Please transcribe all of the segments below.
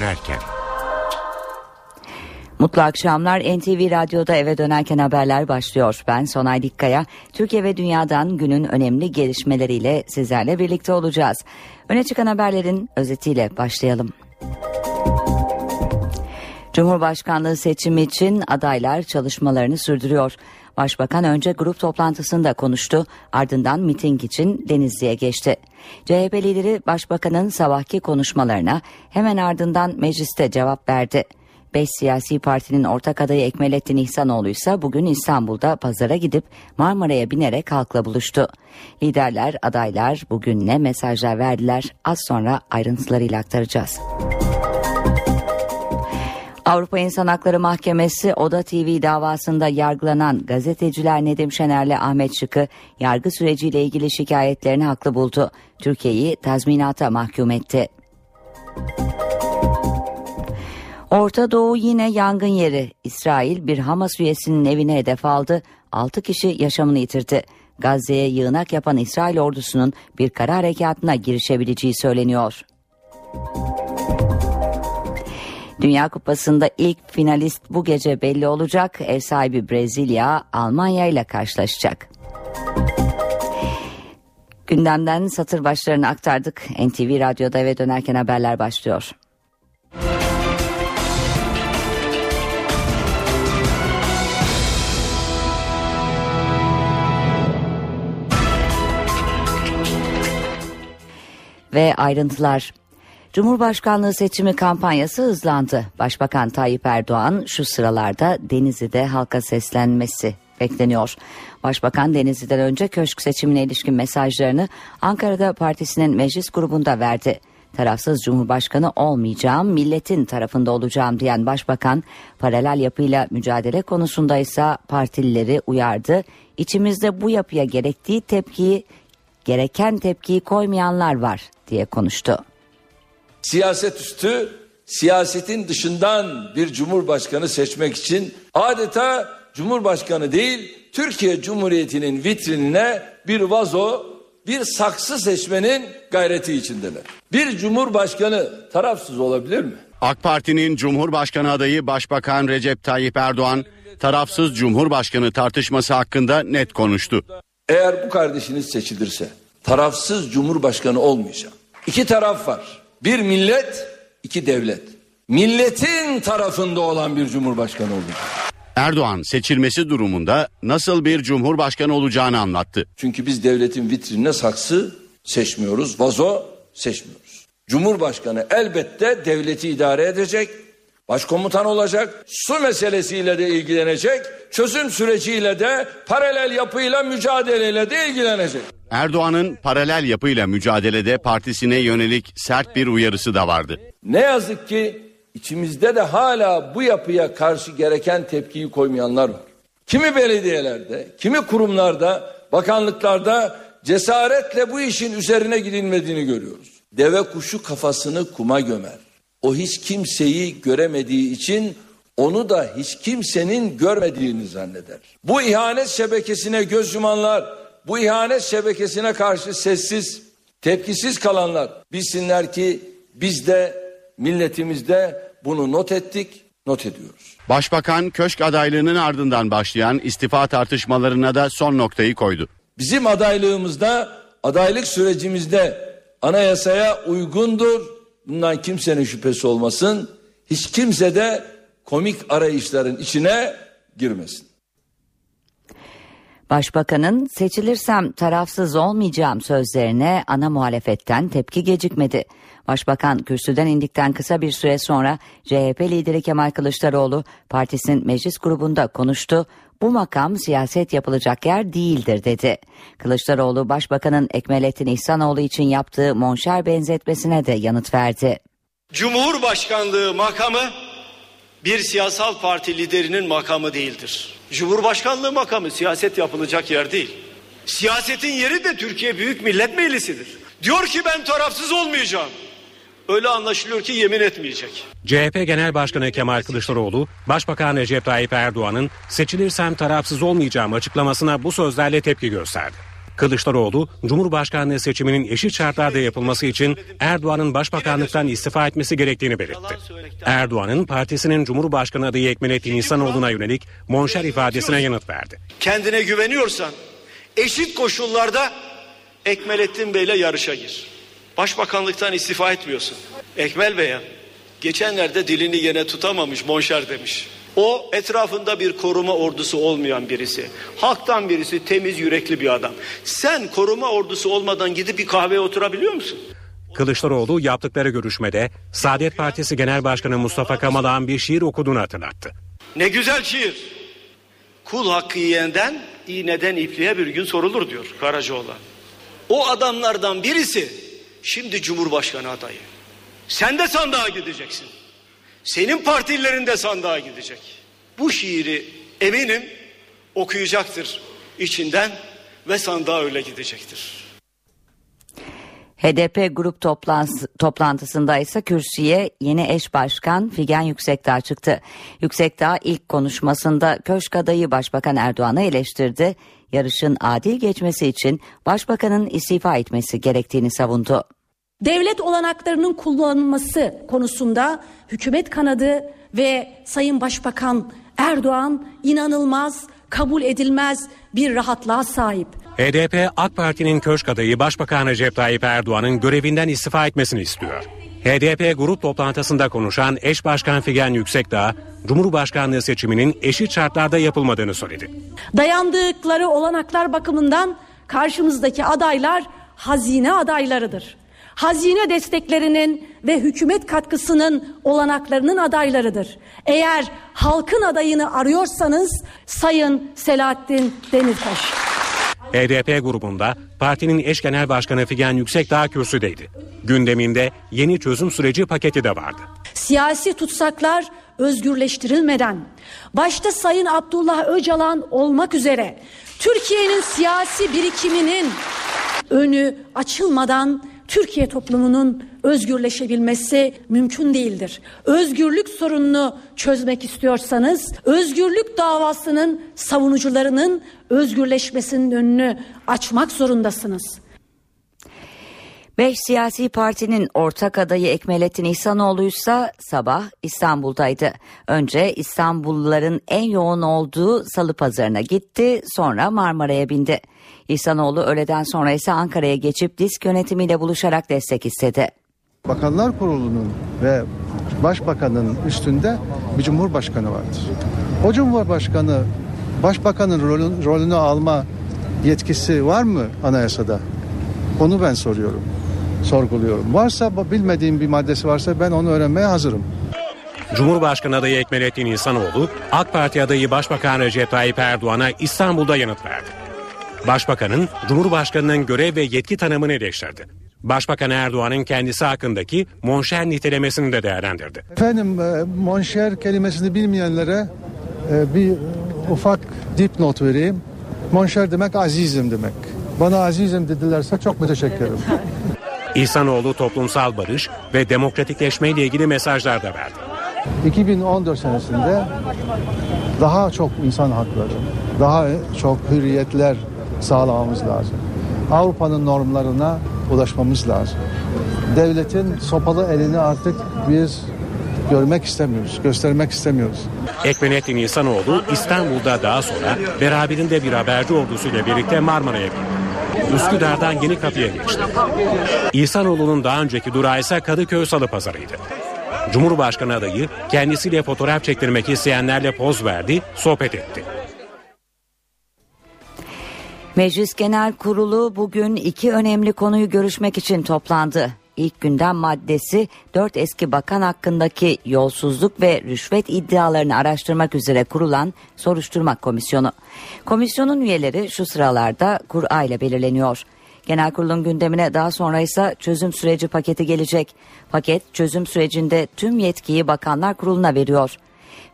dönerken. Mutlu akşamlar. NTV Radyo'da eve dönerken haberler başlıyor. Ben Sonay Dikkaya. Türkiye ve dünyadan günün önemli gelişmeleriyle sizlerle birlikte olacağız. Öne çıkan haberlerin özetiyle başlayalım. Cumhurbaşkanlığı seçimi için adaylar çalışmalarını sürdürüyor. Başbakan önce grup toplantısında konuştu, ardından miting için Denizli'ye geçti. CHP lideri başbakanın sabahki konuşmalarına hemen ardından mecliste cevap verdi. Beş siyasi partinin ortak adayı Ekmelettin İhsanoğlu ise bugün İstanbul'da pazara gidip Marmara'ya binerek halkla buluştu. Liderler, adaylar bugün ne mesajlar verdiler az sonra ayrıntılarıyla aktaracağız. Avrupa İnsan Hakları Mahkemesi Oda TV davasında yargılanan gazeteciler Nedim Şener'le Ahmet Şık'ı yargı süreciyle ilgili şikayetlerini haklı buldu. Türkiye'yi tazminata mahkum etti. Orta Doğu yine yangın yeri. İsrail bir Hamas üyesinin evine hedef aldı. 6 kişi yaşamını yitirdi. Gazze'ye yığınak yapan İsrail ordusunun bir kara harekatına girişebileceği söyleniyor. Dünya Kupası'nda ilk finalist bu gece belli olacak. Ev sahibi Brezilya Almanya ile karşılaşacak. Gündemden satır başlarını aktardık. NTV Radyo'da eve dönerken haberler başlıyor. Ve ayrıntılar Cumhurbaşkanlığı seçimi kampanyası hızlandı. Başbakan Tayyip Erdoğan şu sıralarda Denizli'de halka seslenmesi bekleniyor. Başbakan Denizli'den önce köşk seçimine ilişkin mesajlarını Ankara'da partisinin meclis grubunda verdi. Tarafsız Cumhurbaşkanı olmayacağım, milletin tarafında olacağım diyen Başbakan paralel yapıyla mücadele konusunda ise partilileri uyardı. İçimizde bu yapıya gerektiği tepkiyi, gereken tepkiyi koymayanlar var diye konuştu. Siyaset üstü siyasetin dışından bir cumhurbaşkanı seçmek için adeta cumhurbaşkanı değil Türkiye Cumhuriyeti'nin vitrinine bir vazo, bir saksı seçmenin gayreti içindeler. Bir cumhurbaşkanı tarafsız olabilir mi? AK Parti'nin Cumhurbaşkanı adayı Başbakan Recep Tayyip Erdoğan tarafsız Cumhurbaşkanı tartışması hakkında net konuştu. Eğer bu kardeşiniz seçilirse tarafsız Cumhurbaşkanı olmayacak. İki taraf var. Bir millet, iki devlet. Milletin tarafında olan bir cumhurbaşkanı olacak. Erdoğan seçilmesi durumunda nasıl bir cumhurbaşkanı olacağını anlattı. Çünkü biz devletin vitrinine saksı seçmiyoruz, vazo seçmiyoruz. Cumhurbaşkanı elbette devleti idare edecek, başkomutan olacak, su meselesiyle de ilgilenecek, çözüm süreciyle de paralel yapıyla mücadeleyle de ilgilenecek. Erdoğan'ın paralel yapıyla mücadelede partisine yönelik sert bir uyarısı da vardı. Ne yazık ki içimizde de hala bu yapıya karşı gereken tepkiyi koymayanlar var. Kimi belediyelerde, kimi kurumlarda, bakanlıklarda cesaretle bu işin üzerine gidilmediğini görüyoruz. Deve kuşu kafasını kuma gömer. O hiç kimseyi göremediği için onu da hiç kimsenin görmediğini zanneder. Bu ihanet şebekesine göz yumanlar, bu ihanet şebekesine karşı sessiz, tepkisiz kalanlar bilsinler ki biz de milletimizde bunu not ettik, not ediyoruz. Başbakan köşk adaylığının ardından başlayan istifa tartışmalarına da son noktayı koydu. Bizim adaylığımızda, adaylık sürecimizde anayasaya uygundur. Bundan kimsenin şüphesi olmasın. Hiç kimse de komik arayışların içine girmesin. Başbakanın seçilirsem tarafsız olmayacağım sözlerine ana muhalefetten tepki gecikmedi. Başbakan kürsüden indikten kısa bir süre sonra CHP lideri Kemal Kılıçdaroğlu partisinin meclis grubunda konuştu. Bu makam siyaset yapılacak yer değildir dedi. Kılıçdaroğlu başbakanın Ekmelettin İhsanoğlu için yaptığı monşer benzetmesine de yanıt verdi. Cumhurbaşkanlığı makamı bir siyasal parti liderinin makamı değildir. Cumhurbaşkanlığı makamı siyaset yapılacak yer değil. Siyasetin yeri de Türkiye Büyük Millet Meclisi'dir. Diyor ki ben tarafsız olmayacağım. Öyle anlaşılıyor ki yemin etmeyecek. CHP Genel Başkanı Kemal Kılıçdaroğlu, Başbakan Recep Tayyip Erdoğan'ın seçilirsem tarafsız olmayacağım açıklamasına bu sözlerle tepki gösterdi. Kılıçdaroğlu, Cumhurbaşkanlığı seçiminin eşit şartlarda yapılması için Erdoğan'ın başbakanlıktan istifa etmesi gerektiğini belirtti. Erdoğan'ın partisinin Cumhurbaşkanı adayı Ekmelettin İhsanoğlu'na yönelik monşer ifadesine yanıt verdi. Kendine güveniyorsan eşit koşullarda Ekmelettin Bey'le yarışa gir. Başbakanlıktan istifa etmiyorsun. Ekmel Bey'e geçenlerde dilini gene tutamamış monşer demiş. O etrafında bir koruma ordusu olmayan birisi. Halktan birisi temiz yürekli bir adam. Sen koruma ordusu olmadan gidip bir kahveye oturabiliyor musun? Kılıçdaroğlu yaptıkları görüşmede Saadet Partisi Genel Başkanı Mustafa Kamalak'ın bir şiir okuduğunu hatırlattı. Ne güzel şiir. Kul hakkı yiyenden iğneden ipliğe bir gün sorulur diyor Karacaoğlan. O adamlardan birisi şimdi Cumhurbaşkanı adayı. Sen de sandığa gideceksin. Senin partilerin de sandığa gidecek. Bu şiiri eminim okuyacaktır içinden ve sandığa öyle gidecektir. HDP grup toplantısı, toplantısında ise kürsüye yeni eş başkan Figen Yüksekdağ çıktı. Yüksekdağ ilk konuşmasında köşk adayı Başbakan Erdoğan'ı eleştirdi. Yarışın adil geçmesi için başbakanın istifa etmesi gerektiğini savundu. Devlet olanaklarının kullanılması konusunda hükümet kanadı ve Sayın Başbakan Erdoğan inanılmaz, kabul edilmez bir rahatlığa sahip. HDP AK Parti'nin köşk adayı Başbakan Recep Tayyip Erdoğan'ın görevinden istifa etmesini istiyor. HDP grup toplantısında konuşan eş başkan Figen Yüksekdağ, Cumhurbaşkanlığı seçiminin eşit şartlarda yapılmadığını söyledi. Dayandıkları olanaklar bakımından karşımızdaki adaylar hazine adaylarıdır. Hazine desteklerinin ve hükümet katkısının olanaklarının adaylarıdır. Eğer halkın adayını arıyorsanız Sayın Selahattin Demirtaş. HDP grubunda partinin eş genel başkanı Figen Yüksekdağ kürsüdeydi. Gündeminde yeni çözüm süreci paketi de vardı. Siyasi tutsaklar özgürleştirilmeden, başta Sayın Abdullah Öcalan olmak üzere Türkiye'nin siyasi birikiminin önü açılmadan Türkiye toplumunun özgürleşebilmesi mümkün değildir. Özgürlük sorununu çözmek istiyorsanız özgürlük davasının savunucularının özgürleşmesinin önünü açmak zorundasınız. Beş siyasi partinin ortak adayı Ekmelettin İhsanoğlu ise sabah İstanbul'daydı. Önce İstanbulluların en yoğun olduğu Salı Pazarı'na gitti sonra Marmara'ya bindi. İhsanoğlu öğleden sonra ise Ankara'ya geçip disk yönetimiyle buluşarak destek istedi. Bakanlar Kurulu'nun ve Başbakanın üstünde bir Cumhurbaşkanı vardır. O Cumhurbaşkanı Başbakanın rolün, rolünü alma yetkisi var mı anayasada? Onu ben soruyorum, sorguluyorum. Varsa bilmediğim bir maddesi varsa ben onu öğrenmeye hazırım. Cumhurbaşkanı adayı Ekmelettin İhsanoğlu, AK Parti adayı Başbakan Recep Tayyip Erdoğan'a İstanbul'da yanıt verdi. Başbakanın Cumhurbaşkanının görev ve yetki tanımını eleştirdi. Başbakan Erdoğan'ın kendisi hakkındaki monşer nitelemesini de değerlendirdi. Efendim e, monşer kelimesini bilmeyenlere e, bir ufak dipnot vereyim. Monşer demek azizim demek. Bana azizim dedilerse çok müteşekkirim. İhsanoğlu toplumsal barış ve demokratikleşme ile ilgili mesajlar da verdi. 2014 senesinde daha çok insan hakları, daha çok hürriyetler sağlamamız lazım. Avrupa'nın normlarına ulaşmamız lazım. Devletin sopalı elini artık biz görmek istemiyoruz, göstermek istemiyoruz. Ekmenettin İhsanoğlu İstanbul'da daha sonra beraberinde bir haberci ordusuyla birlikte Marmara'ya gitti. Üsküdar'dan Yeni Kapı'ya geçti. İhsanoğlu'nun daha önceki durağı ise Kadıköy Salı Pazarı'ydı. Cumhurbaşkanı adayı kendisiyle fotoğraf çektirmek isteyenlerle poz verdi, sohbet etti. Meclis Genel Kurulu bugün iki önemli konuyu görüşmek için toplandı. İlk gündem maddesi dört eski bakan hakkındaki yolsuzluk ve rüşvet iddialarını araştırmak üzere kurulan soruşturma komisyonu. Komisyonun üyeleri şu sıralarda kura ile belirleniyor. Genel kurulun gündemine daha sonra ise çözüm süreci paketi gelecek. Paket çözüm sürecinde tüm yetkiyi bakanlar kuruluna veriyor.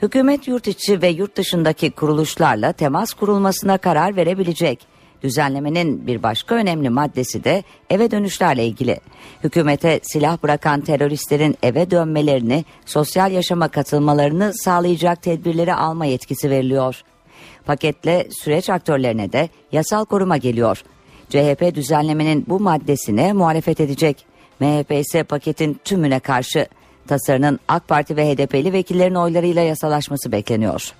Hükümet yurt içi ve yurt dışındaki kuruluşlarla temas kurulmasına karar verebilecek. Düzenlemenin bir başka önemli maddesi de eve dönüşlerle ilgili. Hükümete silah bırakan teröristlerin eve dönmelerini, sosyal yaşama katılmalarını sağlayacak tedbirleri alma yetkisi veriliyor. Paketle süreç aktörlerine de yasal koruma geliyor. CHP düzenlemenin bu maddesine muhalefet edecek. MHP ise paketin tümüne karşı. Tasarının AK Parti ve HDP'li vekillerin oylarıyla yasalaşması bekleniyor.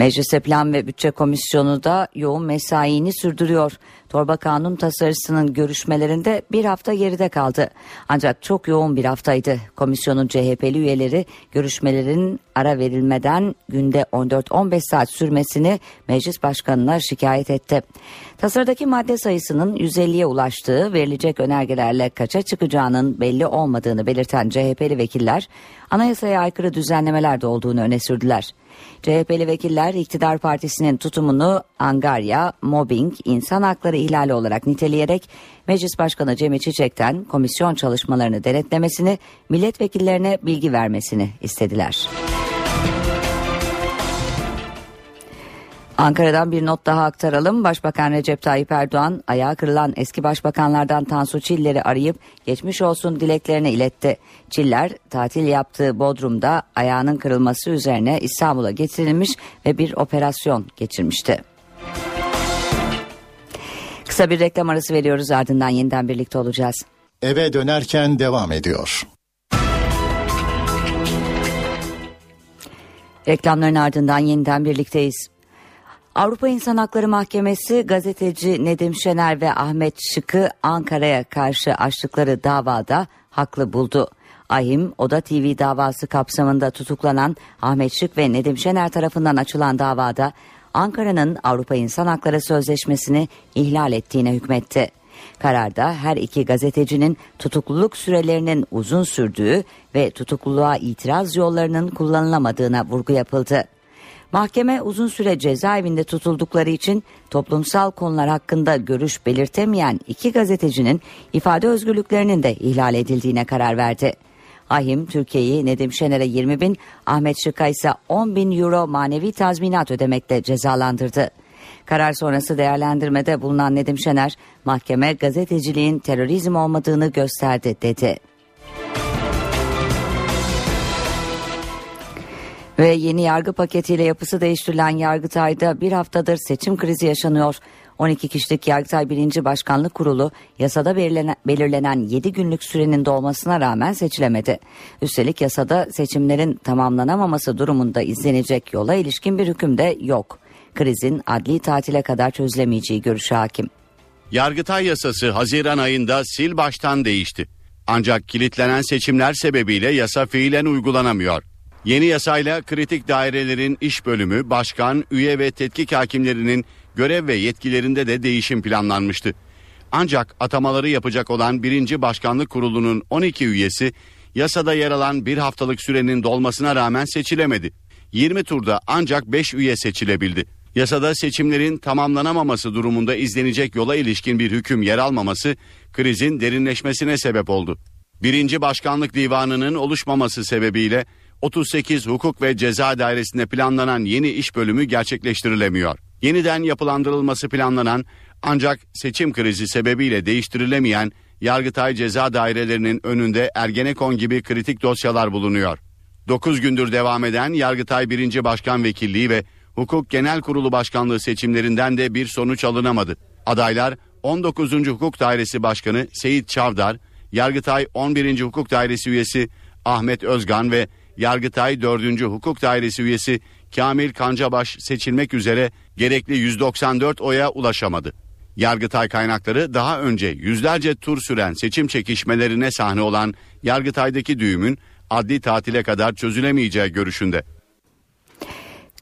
Meclise Plan ve Bütçe Komisyonu da yoğun mesaini sürdürüyor. Torba kanun tasarısının görüşmelerinde bir hafta geride kaldı. Ancak çok yoğun bir haftaydı. Komisyonun CHP'li üyeleri görüşmelerin ara verilmeden günde 14-15 saat sürmesini meclis başkanına şikayet etti. Tasarıdaki madde sayısının 150'ye ulaştığı verilecek önergelerle kaça çıkacağının belli olmadığını belirten CHP'li vekiller anayasaya aykırı düzenlemeler de olduğunu öne sürdüler. CHP'li vekiller iktidar partisinin tutumunu angarya, mobbing, insan hakları ihlali olarak niteleyerek Meclis Başkanı Cemil Çiçek'ten komisyon çalışmalarını denetlemesini, milletvekillerine bilgi vermesini istediler. Ankara'dan bir not daha aktaralım. Başbakan Recep Tayyip Erdoğan ayağı kırılan eski başbakanlardan Tansu Çiller'i arayıp geçmiş olsun dileklerini iletti. Çiller tatil yaptığı Bodrum'da ayağının kırılması üzerine İstanbul'a getirilmiş ve bir operasyon geçirmişti. Kısa bir reklam arası veriyoruz ardından yeniden birlikte olacağız. Eve dönerken devam ediyor. Reklamların ardından yeniden birlikteyiz. Avrupa İnsan Hakları Mahkemesi gazeteci Nedim Şener ve Ahmet Şık'ı Ankara'ya karşı açtıkları davada haklı buldu. Ahim Oda TV davası kapsamında tutuklanan Ahmet Şık ve Nedim Şener tarafından açılan davada Ankara'nın Avrupa İnsan Hakları Sözleşmesi'ni ihlal ettiğine hükmetti. Kararda her iki gazetecinin tutukluluk sürelerinin uzun sürdüğü ve tutukluluğa itiraz yollarının kullanılamadığına vurgu yapıldı. Mahkeme uzun süre cezaevinde tutuldukları için toplumsal konular hakkında görüş belirtemeyen iki gazetecinin ifade özgürlüklerinin de ihlal edildiğine karar verdi. Ahim Türkiye'yi Nedim Şener'e 20 bin, Ahmet Şık'a ise 10 bin euro manevi tazminat ödemekle cezalandırdı. Karar sonrası değerlendirmede bulunan Nedim Şener, mahkeme gazeteciliğin terörizm olmadığını gösterdi dedi. Ve yeni yargı paketiyle yapısı değiştirilen Yargıtay'da bir haftadır seçim krizi yaşanıyor. 12 kişilik Yargıtay 1. Başkanlık Kurulu yasada belirlenen, belirlenen 7 günlük sürenin dolmasına rağmen seçilemedi. Üstelik yasada seçimlerin tamamlanamaması durumunda izlenecek yola ilişkin bir hüküm de yok. Krizin adli tatile kadar çözülemeyeceği görüşü hakim. Yargıtay yasası Haziran ayında sil baştan değişti. Ancak kilitlenen seçimler sebebiyle yasa fiilen uygulanamıyor. Yeni yasayla kritik dairelerin iş bölümü, başkan, üye ve tetkik hakimlerinin görev ve yetkilerinde de değişim planlanmıştı. Ancak atamaları yapacak olan 1. Başkanlık Kurulu'nun 12 üyesi yasada yer alan bir haftalık sürenin dolmasına rağmen seçilemedi. 20 turda ancak 5 üye seçilebildi. Yasada seçimlerin tamamlanamaması durumunda izlenecek yola ilişkin bir hüküm yer almaması krizin derinleşmesine sebep oldu. Birinci Başkanlık Divanı'nın oluşmaması sebebiyle 38 Hukuk ve Ceza Dairesi'nde planlanan yeni iş bölümü gerçekleştirilemiyor. Yeniden yapılandırılması planlanan ancak seçim krizi sebebiyle değiştirilemeyen Yargıtay ceza dairelerinin önünde Ergenekon gibi kritik dosyalar bulunuyor. 9 gündür devam eden Yargıtay 1. Başkan Vekilliği ve Hukuk Genel Kurulu Başkanlığı seçimlerinden de bir sonuç alınamadı. Adaylar 19. Hukuk Dairesi Başkanı Seyit Çavdar, Yargıtay 11. Hukuk Dairesi üyesi Ahmet Özgan ve Yargıtay 4. Hukuk Dairesi üyesi Kamil Kancabaş seçilmek üzere gerekli 194 oya ulaşamadı. Yargıtay kaynakları daha önce yüzlerce tur süren seçim çekişmelerine sahne olan Yargıtay'daki düğümün adli tatile kadar çözülemeyeceği görüşünde.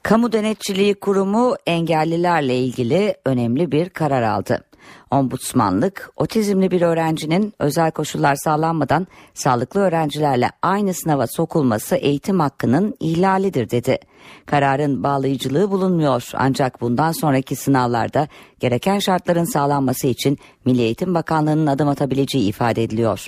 Kamu Denetçiliği Kurumu engellilerle ilgili önemli bir karar aldı. Ombudsmanlık, otizmli bir öğrencinin özel koşullar sağlanmadan sağlıklı öğrencilerle aynı sınava sokulması eğitim hakkının ihlalidir dedi. Kararın bağlayıcılığı bulunmuyor ancak bundan sonraki sınavlarda gereken şartların sağlanması için Milli Eğitim Bakanlığı'nın adım atabileceği ifade ediliyor.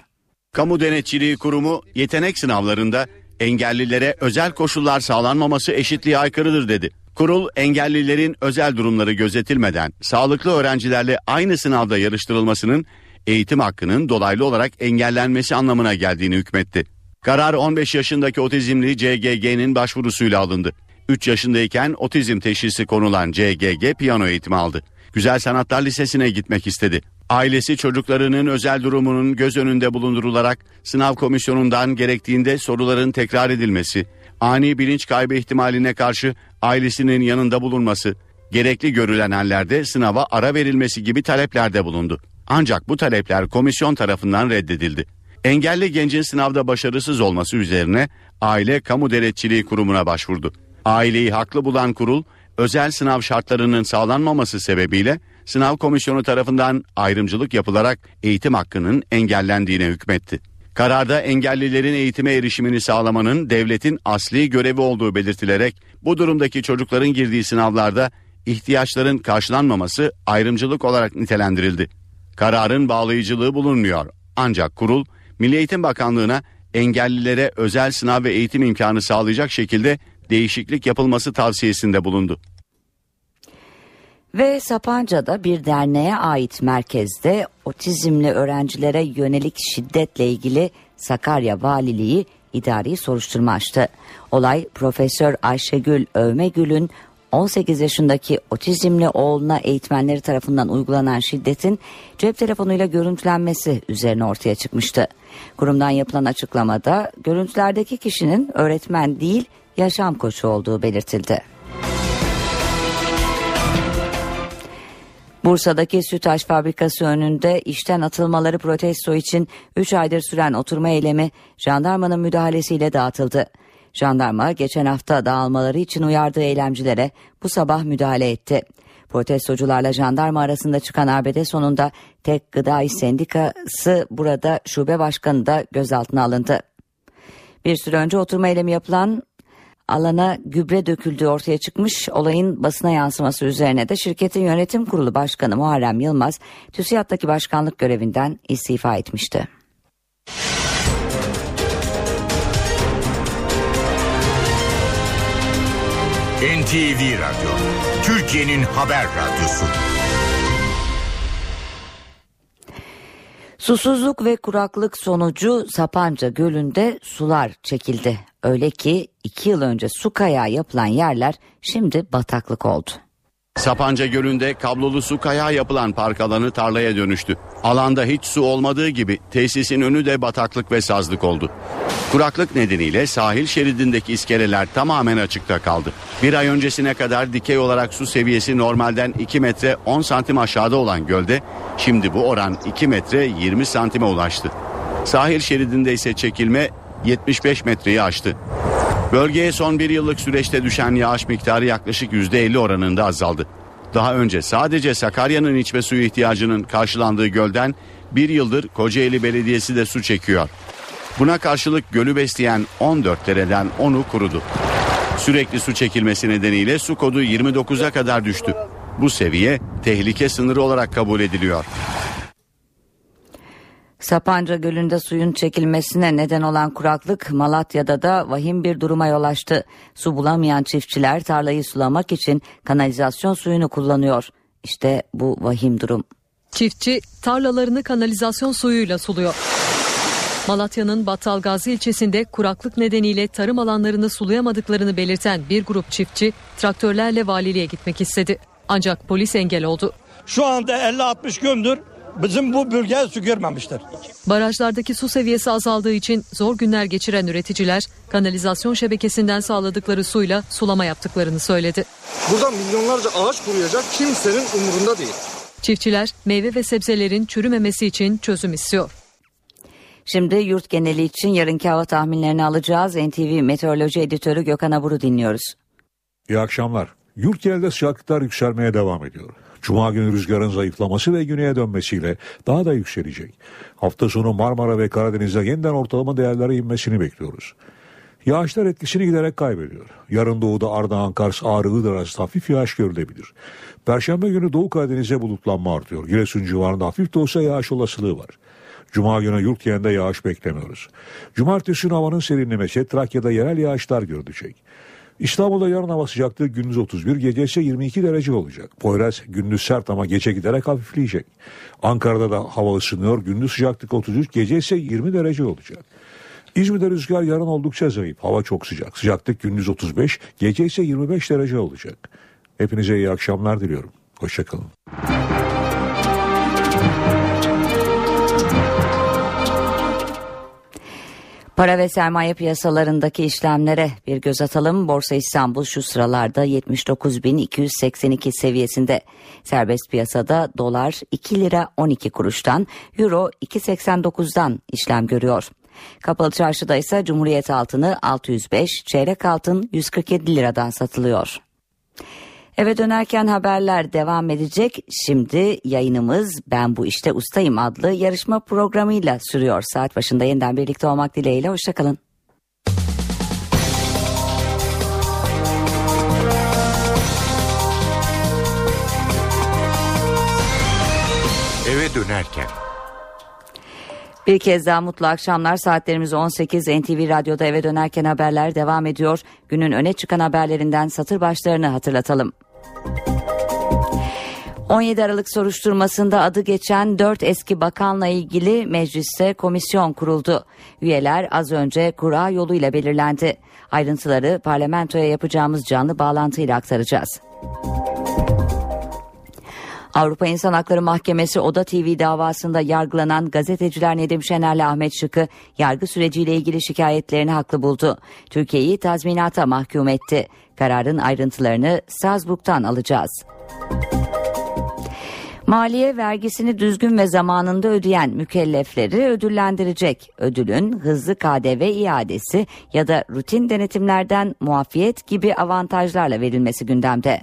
Kamu Denetçiliği Kurumu yetenek sınavlarında engellilere özel koşullar sağlanmaması eşitliğe aykırıdır dedi. Kurul engellilerin özel durumları gözetilmeden sağlıklı öğrencilerle aynı sınavda yarıştırılmasının eğitim hakkının dolaylı olarak engellenmesi anlamına geldiğini hükmetti. Karar 15 yaşındaki otizmli CGG'nin başvurusuyla alındı. 3 yaşındayken otizm teşhisi konulan CGG piyano eğitimi aldı. Güzel Sanatlar Lisesi'ne gitmek istedi. Ailesi çocuklarının özel durumunun göz önünde bulundurularak sınav komisyonundan gerektiğinde soruların tekrar edilmesi, ani bilinç kaybı ihtimaline karşı ailesinin yanında bulunması, gerekli görülen hallerde sınava ara verilmesi gibi taleplerde bulundu. Ancak bu talepler komisyon tarafından reddedildi. Engelli gencin sınavda başarısız olması üzerine Aile Kamu Denetçiliği Kurumu'na başvurdu. Aileyi haklı bulan kurul özel sınav şartlarının sağlanmaması sebebiyle sınav komisyonu tarafından ayrımcılık yapılarak eğitim hakkının engellendiğine hükmetti. Kararda engellilerin eğitime erişimini sağlamanın devletin asli görevi olduğu belirtilerek bu durumdaki çocukların girdiği sınavlarda ihtiyaçların karşılanmaması ayrımcılık olarak nitelendirildi. Kararın bağlayıcılığı bulunmuyor. Ancak kurul Milli Eğitim Bakanlığı'na engellilere özel sınav ve eğitim imkanı sağlayacak şekilde değişiklik yapılması tavsiyesinde bulundu. Ve Sapanca'da bir derneğe ait merkezde otizmli öğrencilere yönelik şiddetle ilgili Sakarya Valiliği idari soruşturma açtı. Olay Profesör Ayşegül Övmegül'ün 18 yaşındaki otizmli oğluna eğitmenleri tarafından uygulanan şiddetin cep telefonuyla görüntülenmesi üzerine ortaya çıkmıştı. Kurumdan yapılan açıklamada görüntülerdeki kişinin öğretmen değil yaşam koçu olduğu belirtildi. Bursa'daki Sütaş fabrikası önünde işten atılmaları protesto için 3 aydır süren oturma eylemi jandarmanın müdahalesiyle dağıtıldı. Jandarma geçen hafta dağılmaları için uyardığı eylemcilere bu sabah müdahale etti. Protestocularla jandarma arasında çıkan arbede sonunda Tek Gıda İş Sendikası burada şube başkanı da gözaltına alındı. Bir süre önce oturma eylemi yapılan alana gübre döküldüğü ortaya çıkmış olayın basına yansıması üzerine de şirketin yönetim kurulu başkanı Muharrem Yılmaz TÜSİAD'daki başkanlık görevinden istifa etmişti. NTV Radyo, Türkiye'nin haber radyosu. Susuzluk ve kuraklık sonucu Sapanca Gölü'nde sular çekildi. Öyle ki iki yıl önce su kayağı yapılan yerler şimdi bataklık oldu. Sapanca Gölü'nde kablolu su kayağı yapılan park alanı tarlaya dönüştü. Alanda hiç su olmadığı gibi tesisin önü de bataklık ve sazlık oldu. Kuraklık nedeniyle sahil şeridindeki iskeleler tamamen açıkta kaldı. Bir ay öncesine kadar dikey olarak su seviyesi normalden 2 metre 10 santim aşağıda olan gölde şimdi bu oran 2 metre 20 santime ulaştı. Sahil şeridinde ise çekilme 75 metreyi aştı. Bölgeye son bir yıllık süreçte düşen yağış miktarı yaklaşık %50 oranında azaldı. Daha önce sadece Sakarya'nın içme suyu ihtiyacının karşılandığı gölden bir yıldır Kocaeli Belediyesi de su çekiyor. Buna karşılık gölü besleyen 14 dereden 10'u kurudu. Sürekli su çekilmesi nedeniyle su kodu 29'a kadar düştü. Bu seviye tehlike sınırı olarak kabul ediliyor. Sapanca Gölü'nde suyun çekilmesine neden olan kuraklık Malatya'da da vahim bir duruma yol açtı. Su bulamayan çiftçiler tarlayı sulamak için kanalizasyon suyunu kullanıyor. İşte bu vahim durum. Çiftçi tarlalarını kanalizasyon suyuyla suluyor. Malatya'nın Battalgazi ilçesinde kuraklık nedeniyle tarım alanlarını sulayamadıklarını belirten bir grup çiftçi traktörlerle valiliğe gitmek istedi. Ancak polis engel oldu. Şu anda 50-60 gündür bizim bu bölgeye su görmemiştir. Barajlardaki su seviyesi azaldığı için zor günler geçiren üreticiler kanalizasyon şebekesinden sağladıkları suyla sulama yaptıklarını söyledi. Burada milyonlarca ağaç kuruyacak kimsenin umurunda değil. Çiftçiler meyve ve sebzelerin çürümemesi için çözüm istiyor. Şimdi yurt geneli için yarınki hava tahminlerini alacağız. NTV Meteoroloji Editörü Gökhan Abur'u dinliyoruz. İyi akşamlar. Yurt genelinde sıcaklıklar yükselmeye devam ediyor. Cuma günü rüzgarın zayıflaması ve güneye dönmesiyle daha da yükselecek. Hafta sonu Marmara ve Karadeniz'de yeniden ortalama değerlere inmesini bekliyoruz. Yağışlar etkisini giderek kaybediyor. Yarın doğuda Ardahan, Kars, Ağrı, Iğdır arasında hafif yağış görülebilir. Perşembe günü Doğu Karadeniz'e bulutlanma artıyor. Giresun civarında hafif de olsa yağış olasılığı var. Cuma günü yurt genelinde yağış beklemiyoruz. Cumartesi havanın serinlemesi Trakya'da yerel yağışlar görülecek. İstanbul'da yarın hava sıcaklığı gündüz 31, gece ise 22 derece olacak. Poyraz gündüz sert ama gece giderek hafifleyecek. Ankara'da da hava ısınıyor, gündüz sıcaklık 33, gece ise 20 derece olacak. İzmir'de rüzgar yarın oldukça zayıf. Hava çok sıcak. Sıcaklık gündüz 35, gece ise 25 derece olacak. Hepinize iyi akşamlar diliyorum. Hoşçakalın. Para ve sermaye piyasalarındaki işlemlere bir göz atalım. Borsa İstanbul şu sıralarda 79.282 seviyesinde. Serbest piyasada dolar 2 lira 12 kuruştan, euro 2.89'dan işlem görüyor. Kapalı çarşıda ise Cumhuriyet altını 605, çeyrek altın 147 liradan satılıyor. Eve dönerken haberler devam edecek. Şimdi yayınımız Ben Bu İşte Ustayım adlı yarışma programıyla sürüyor. Saat başında yeniden birlikte olmak dileğiyle. Hoşçakalın. Eve dönerken Bir kez daha mutlu akşamlar saatlerimiz 18 NTV Radyo'da eve dönerken haberler devam ediyor. Günün öne çıkan haberlerinden satır başlarını hatırlatalım. 17 Aralık soruşturmasında adı geçen 4 eski bakanla ilgili mecliste komisyon kuruldu. Üyeler az önce kura yoluyla belirlendi. Ayrıntıları parlamentoya yapacağımız canlı bağlantıyla aktaracağız. Avrupa İnsan Hakları Mahkemesi Oda TV davasında yargılanan gazeteciler Nedim Şener'le Ahmet Şık'ı yargı süreciyle ilgili şikayetlerini haklı buldu. Türkiye'yi tazminata mahkum etti. Kararın ayrıntılarını Strasbourg'tan alacağız. Maliye vergisini düzgün ve zamanında ödeyen mükellefleri ödüllendirecek. Ödülün hızlı KDV iadesi ya da rutin denetimlerden muafiyet gibi avantajlarla verilmesi gündemde.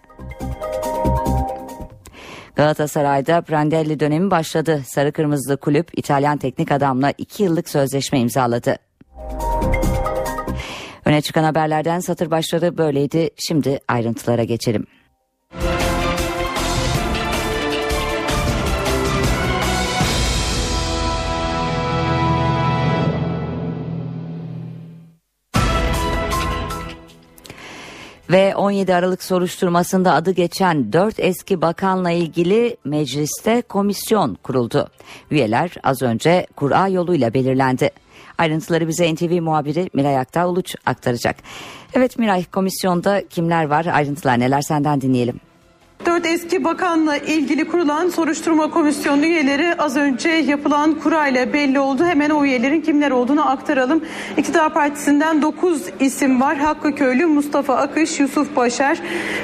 Galatasaray'da Prandelli dönemi başladı. Sarı Kırmızılı kulüp İtalyan teknik adamla 2 yıllık sözleşme imzaladı. Öne çıkan haberlerden satır başları böyleydi. Şimdi ayrıntılara geçelim. Ve 17 Aralık soruşturmasında adı geçen 4 eski bakanla ilgili mecliste komisyon kuruldu. Üyeler az önce kura yoluyla belirlendi. Ayrıntıları bize NTV muhabiri Miray Aktağ Uluç aktaracak. Evet Miray komisyonda kimler var ayrıntılar neler senden dinleyelim. Dört eski bakanla ilgili kurulan soruşturma komisyonu üyeleri az önce yapılan kurayla belli oldu. Hemen o üyelerin kimler olduğunu aktaralım. İktidar Partisi'nden 9 isim var. Hakkı Köylü, Mustafa Akış, Yusuf Başar,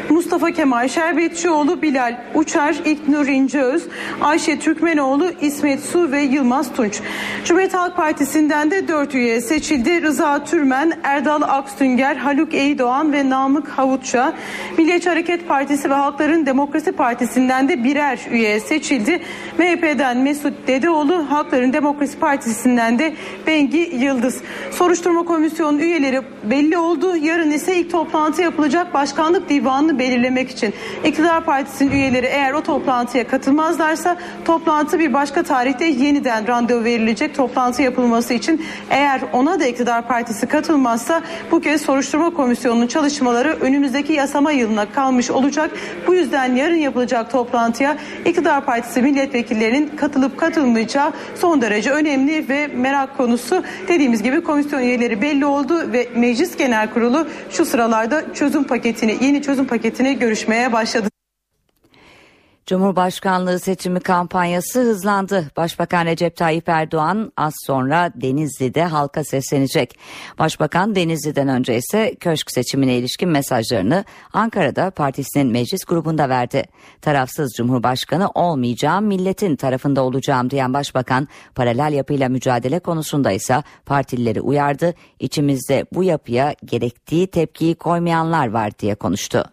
Mustafa Kemal Şerbetçioğlu, Bilal Uçar, İknur İnceöz, Ayşe Türkmenoğlu, İsmet Su ve Yılmaz Tunç. Cumhuriyet Halk Partisi'nden de 4 üye seçildi. Rıza Türmen, Erdal Akstünger, Haluk Eydoğan ve Namık Havutça. Milliyetçi Hareket Partisi ve Halkların Demokrasi Partisi'nden de birer üye seçildi. MHP'den Mesut Dedeoğlu, Halkların Demokrasi Partisi'nden de Bengi Yıldız. Soruşturma komisyonu üyeleri belli oldu. Yarın ise ilk toplantı yapılacak başkanlık divanını belirlemek için. İktidar Partisi'nin üyeleri eğer o toplantıya katılmazlarsa toplantı bir başka tarihte yeniden randevu verilecek toplantı yapılması için. Eğer ona da iktidar partisi katılmazsa bu kez soruşturma komisyonunun çalışmaları önümüzdeki yasama yılına kalmış olacak. Bu yüzden yarın yapılacak toplantıya iktidar partisi milletvekillerinin katılıp katılmayacağı son derece önemli ve merak konusu. Dediğimiz gibi komisyon üyeleri belli oldu ve Meclis Genel Kurulu şu sıralarda çözüm paketini, yeni çözüm paketini görüşmeye başladı. Cumhurbaşkanlığı seçimi kampanyası hızlandı. Başbakan Recep Tayyip Erdoğan az sonra Denizli'de halka seslenecek. Başbakan Denizli'den önce ise köşk seçimine ilişkin mesajlarını Ankara'da partisinin meclis grubunda verdi. Tarafsız Cumhurbaşkanı olmayacağım, milletin tarafında olacağım diyen Başbakan paralel yapıyla mücadele konusunda ise partilileri uyardı. İçimizde bu yapıya gerektiği tepkiyi koymayanlar var diye konuştu.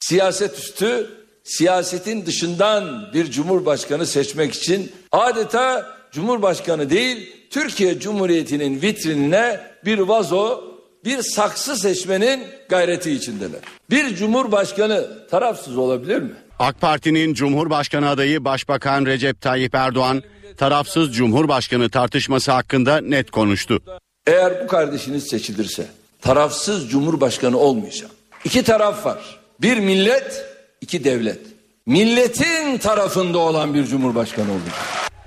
Siyaset üstü siyasetin dışından bir cumhurbaşkanı seçmek için adeta cumhurbaşkanı değil Türkiye Cumhuriyeti'nin vitrinine bir vazo, bir saksı seçmenin gayreti içindeler. Bir cumhurbaşkanı tarafsız olabilir mi? AK Parti'nin Cumhurbaşkanı adayı Başbakan Recep Tayyip Erdoğan tarafsız Cumhurbaşkanı tartışması hakkında net konuştu. Eğer bu kardeşiniz seçilirse tarafsız Cumhurbaşkanı olmayacak. İki taraf var. Bir millet, iki devlet. Milletin tarafında olan bir cumhurbaşkanı olacak.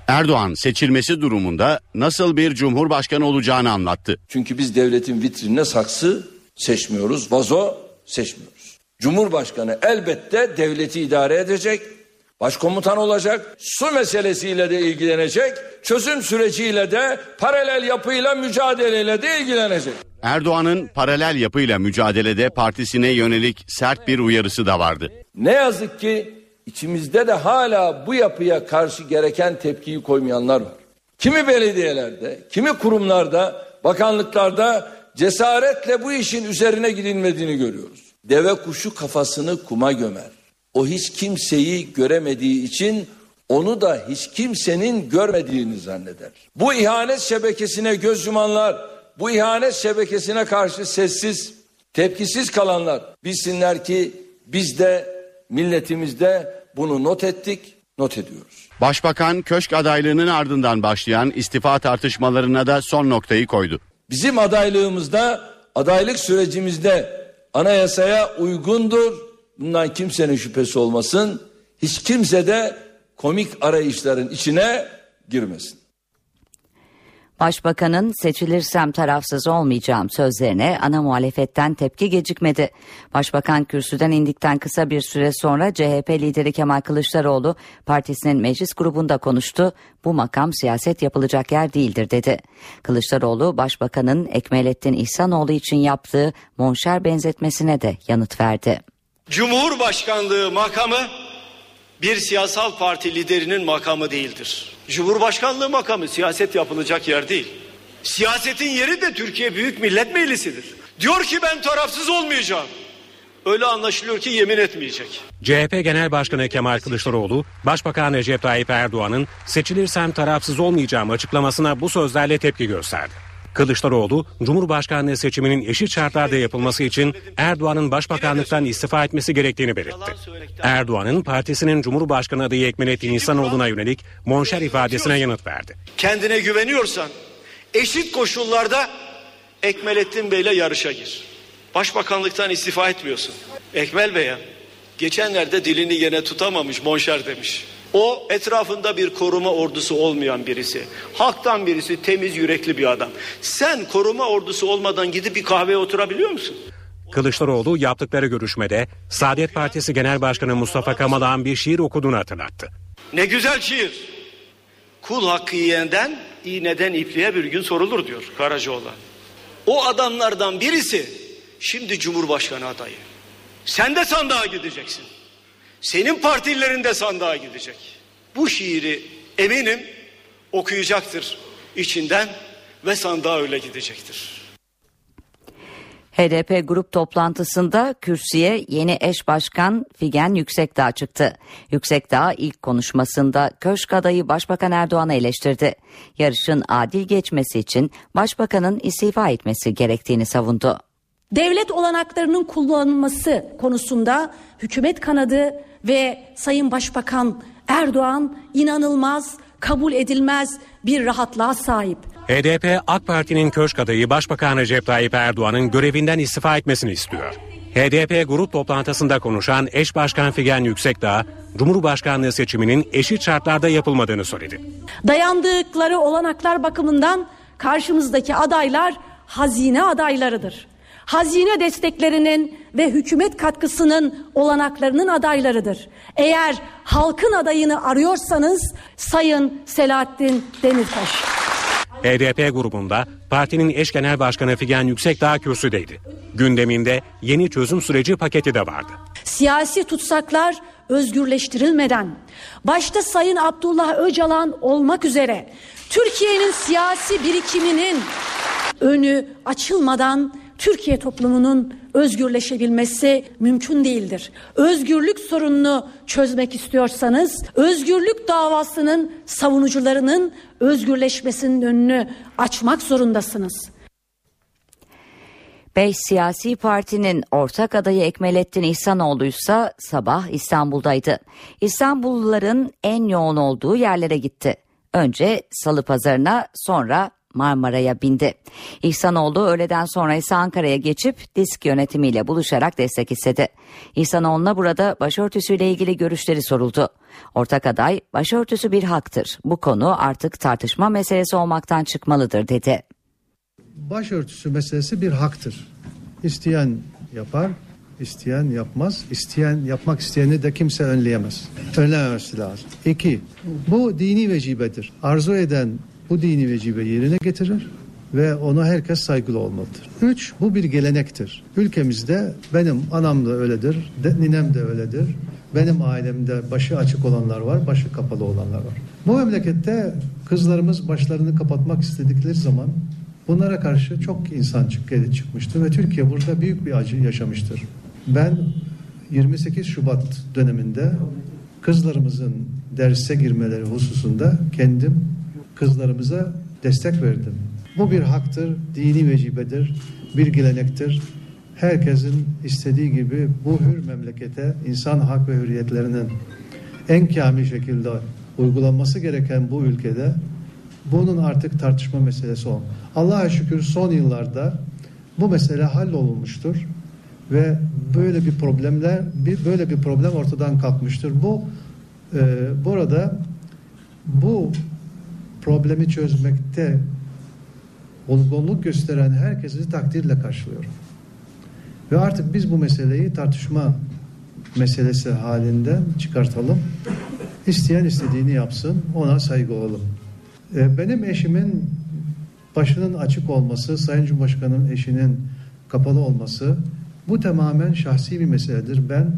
Erdoğan seçilmesi durumunda nasıl bir cumhurbaşkanı olacağını anlattı. Çünkü biz devletin vitrinine saksı seçmiyoruz, vazo seçmiyoruz. Cumhurbaşkanı elbette devleti idare edecek, başkomutan olacak, su meselesiyle de ilgilenecek, çözüm süreciyle de paralel yapıyla mücadeleyle de ilgilenecek. Erdoğan'ın paralel yapıyla mücadelede partisine yönelik sert bir uyarısı da vardı. Ne yazık ki içimizde de hala bu yapıya karşı gereken tepkiyi koymayanlar var. Kimi belediyelerde, kimi kurumlarda, bakanlıklarda cesaretle bu işin üzerine gidilmediğini görüyoruz. Deve kuşu kafasını kuma gömer. O hiç kimseyi göremediği için onu da hiç kimsenin görmediğini zanneder. Bu ihanet şebekesine göz yumanlar, bu ihanet şebekesine karşı sessiz, tepkisiz kalanlar bilsinler ki biz de milletimizde bunu not ettik, not ediyoruz. Başbakan köşk adaylığının ardından başlayan istifa tartışmalarına da son noktayı koydu. Bizim adaylığımızda, adaylık sürecimizde anayasaya uygundur. Bundan kimsenin şüphesi olmasın. Hiç kimse de komik arayışların içine girmesin. Başbakanın seçilirsem tarafsız olmayacağım sözlerine ana muhalefetten tepki gecikmedi. Başbakan kürsüden indikten kısa bir süre sonra CHP lideri Kemal Kılıçdaroğlu partisinin meclis grubunda konuştu. Bu makam siyaset yapılacak yer değildir dedi. Kılıçdaroğlu başbakanın Ekmelettin İhsanoğlu için yaptığı monşer benzetmesine de yanıt verdi. Cumhurbaşkanlığı makamı bir siyasal parti liderinin makamı değildir. Cumhurbaşkanlığı makamı siyaset yapılacak yer değil. Siyasetin yeri de Türkiye Büyük Millet Meclisi'dir. Diyor ki ben tarafsız olmayacağım. Öyle anlaşılıyor ki yemin etmeyecek. CHP Genel Başkanı Kemal Kılıçdaroğlu, Başbakan Recep Tayyip Erdoğan'ın seçilirsem tarafsız olmayacağım açıklamasına bu sözlerle tepki gösterdi. Kılıçdaroğlu, Cumhurbaşkanlığı seçiminin eşit şartlarda yapılması için Erdoğan'ın başbakanlıktan istifa etmesi gerektiğini belirtti. Erdoğan'ın partisinin Cumhurbaşkanı adayı Ekmelettin İhsanoğlu'na yönelik monşer ifadesine yanıt verdi. Kendine güveniyorsan eşit koşullarda Ekmelettin Bey'le yarışa gir. Başbakanlıktan istifa etmiyorsun. Ekmel Bey'e geçenlerde dilini yine tutamamış monşer demiş. O etrafında bir koruma ordusu olmayan birisi. Halktan birisi temiz yürekli bir adam. Sen koruma ordusu olmadan gidip bir kahveye oturabiliyor musun? Kılıçdaroğlu yaptıkları görüşmede Saadet Partisi Genel Başkanı Mustafa Kamalak'ın bir şiir okuduğunu hatırlattı. Ne güzel şiir. Kul hakkı yiyenden iğneden ipliğe bir gün sorulur diyor Karacaoğlan. O adamlardan birisi şimdi Cumhurbaşkanı adayı. Sen de sandığa gideceksin. Senin partilerin de sandığa gidecek. Bu şiiri eminim okuyacaktır içinden ve sandığa öyle gidecektir. HDP grup toplantısında kürsüye yeni eş başkan Figen Yüksekdağ çıktı. Yüksekdağ ilk konuşmasında köşk adayı Başbakan Erdoğan'ı eleştirdi. Yarışın adil geçmesi için başbakanın istifa etmesi gerektiğini savundu. Devlet olanaklarının kullanılması konusunda hükümet kanadı ve Sayın Başbakan Erdoğan inanılmaz, kabul edilmez bir rahatlığa sahip. HDP AK Parti'nin köşk adayı Başbakan Recep Tayyip Erdoğan'ın görevinden istifa etmesini istiyor. HDP grup toplantısında konuşan eş başkan Figen Yüksekdağ, Cumhurbaşkanlığı seçiminin eşit şartlarda yapılmadığını söyledi. Dayandıkları olanaklar bakımından karşımızdaki adaylar hazine adaylarıdır. Hazine desteklerinin ve hükümet katkısının olanaklarının adaylarıdır. Eğer halkın adayını arıyorsanız Sayın Selahattin Demirtaş. HDP grubunda partinin eş genel başkanı Figen Yüksekdağ kürsüdeydi. Gündeminde yeni çözüm süreci paketi de vardı. Siyasi tutsaklar özgürleştirilmeden başta Sayın Abdullah Öcalan olmak üzere Türkiye'nin siyasi birikiminin önü açılmadan Türkiye toplumunun özgürleşebilmesi mümkün değildir. Özgürlük sorununu çözmek istiyorsanız özgürlük davasının savunucularının özgürleşmesinin önünü açmak zorundasınız. Beş siyasi partinin ortak adayı Ekmelettin İhsanoğlu ise sabah İstanbul'daydı. İstanbulluların en yoğun olduğu yerlere gitti. Önce Salı Pazarı'na sonra Marmara'ya bindi. İhsanoğlu öğleden sonra ise Ankara'ya geçip disk yönetimiyle buluşarak destek istedi. İhsanoğlu'na burada başörtüsüyle ilgili görüşleri soruldu. Ortak aday başörtüsü bir haktır. Bu konu artık tartışma meselesi olmaktan çıkmalıdır dedi. Başörtüsü meselesi bir haktır. İsteyen yapar, isteyen yapmaz. İsteyen yapmak isteyeni de kimse önleyemez. Önlememesi lazım. İki, bu dini vecibedir. Arzu eden bu dini vecibe yerine getirir ve ona herkes saygılı olmalıdır. Üç, bu bir gelenektir. Ülkemizde benim anam da öyledir, de, ninem de öyledir. Benim ailemde başı açık olanlar var, başı kapalı olanlar var. Bu memlekette kızlarımız başlarını kapatmak istedikleri zaman bunlara karşı çok insan çık çıkmıştır ve Türkiye burada büyük bir acı yaşamıştır. Ben 28 Şubat döneminde kızlarımızın derse girmeleri hususunda kendim kızlarımıza destek verdim. Bu bir haktır, dini vecibedir, bir gelenektir. Herkesin istediği gibi bu hür memlekete insan hak ve hürriyetlerinin en kamil şekilde uygulanması gereken bu ülkede bunun artık tartışma meselesi olmalı. Allah'a şükür son yıllarda bu mesele hallolmuştur ve böyle bir problemler bir böyle bir problem ortadan kalkmıştır. Bu e, burada bu problemi çözmekte olgunluk gösteren herkesi takdirle karşılıyorum. Ve artık biz bu meseleyi tartışma meselesi halinden çıkartalım. İsteyen istediğini yapsın, ona saygı olalım. Ee, benim eşimin başının açık olması, Sayın Cumhurbaşkanı'nın eşinin kapalı olması bu tamamen şahsi bir meseledir. Ben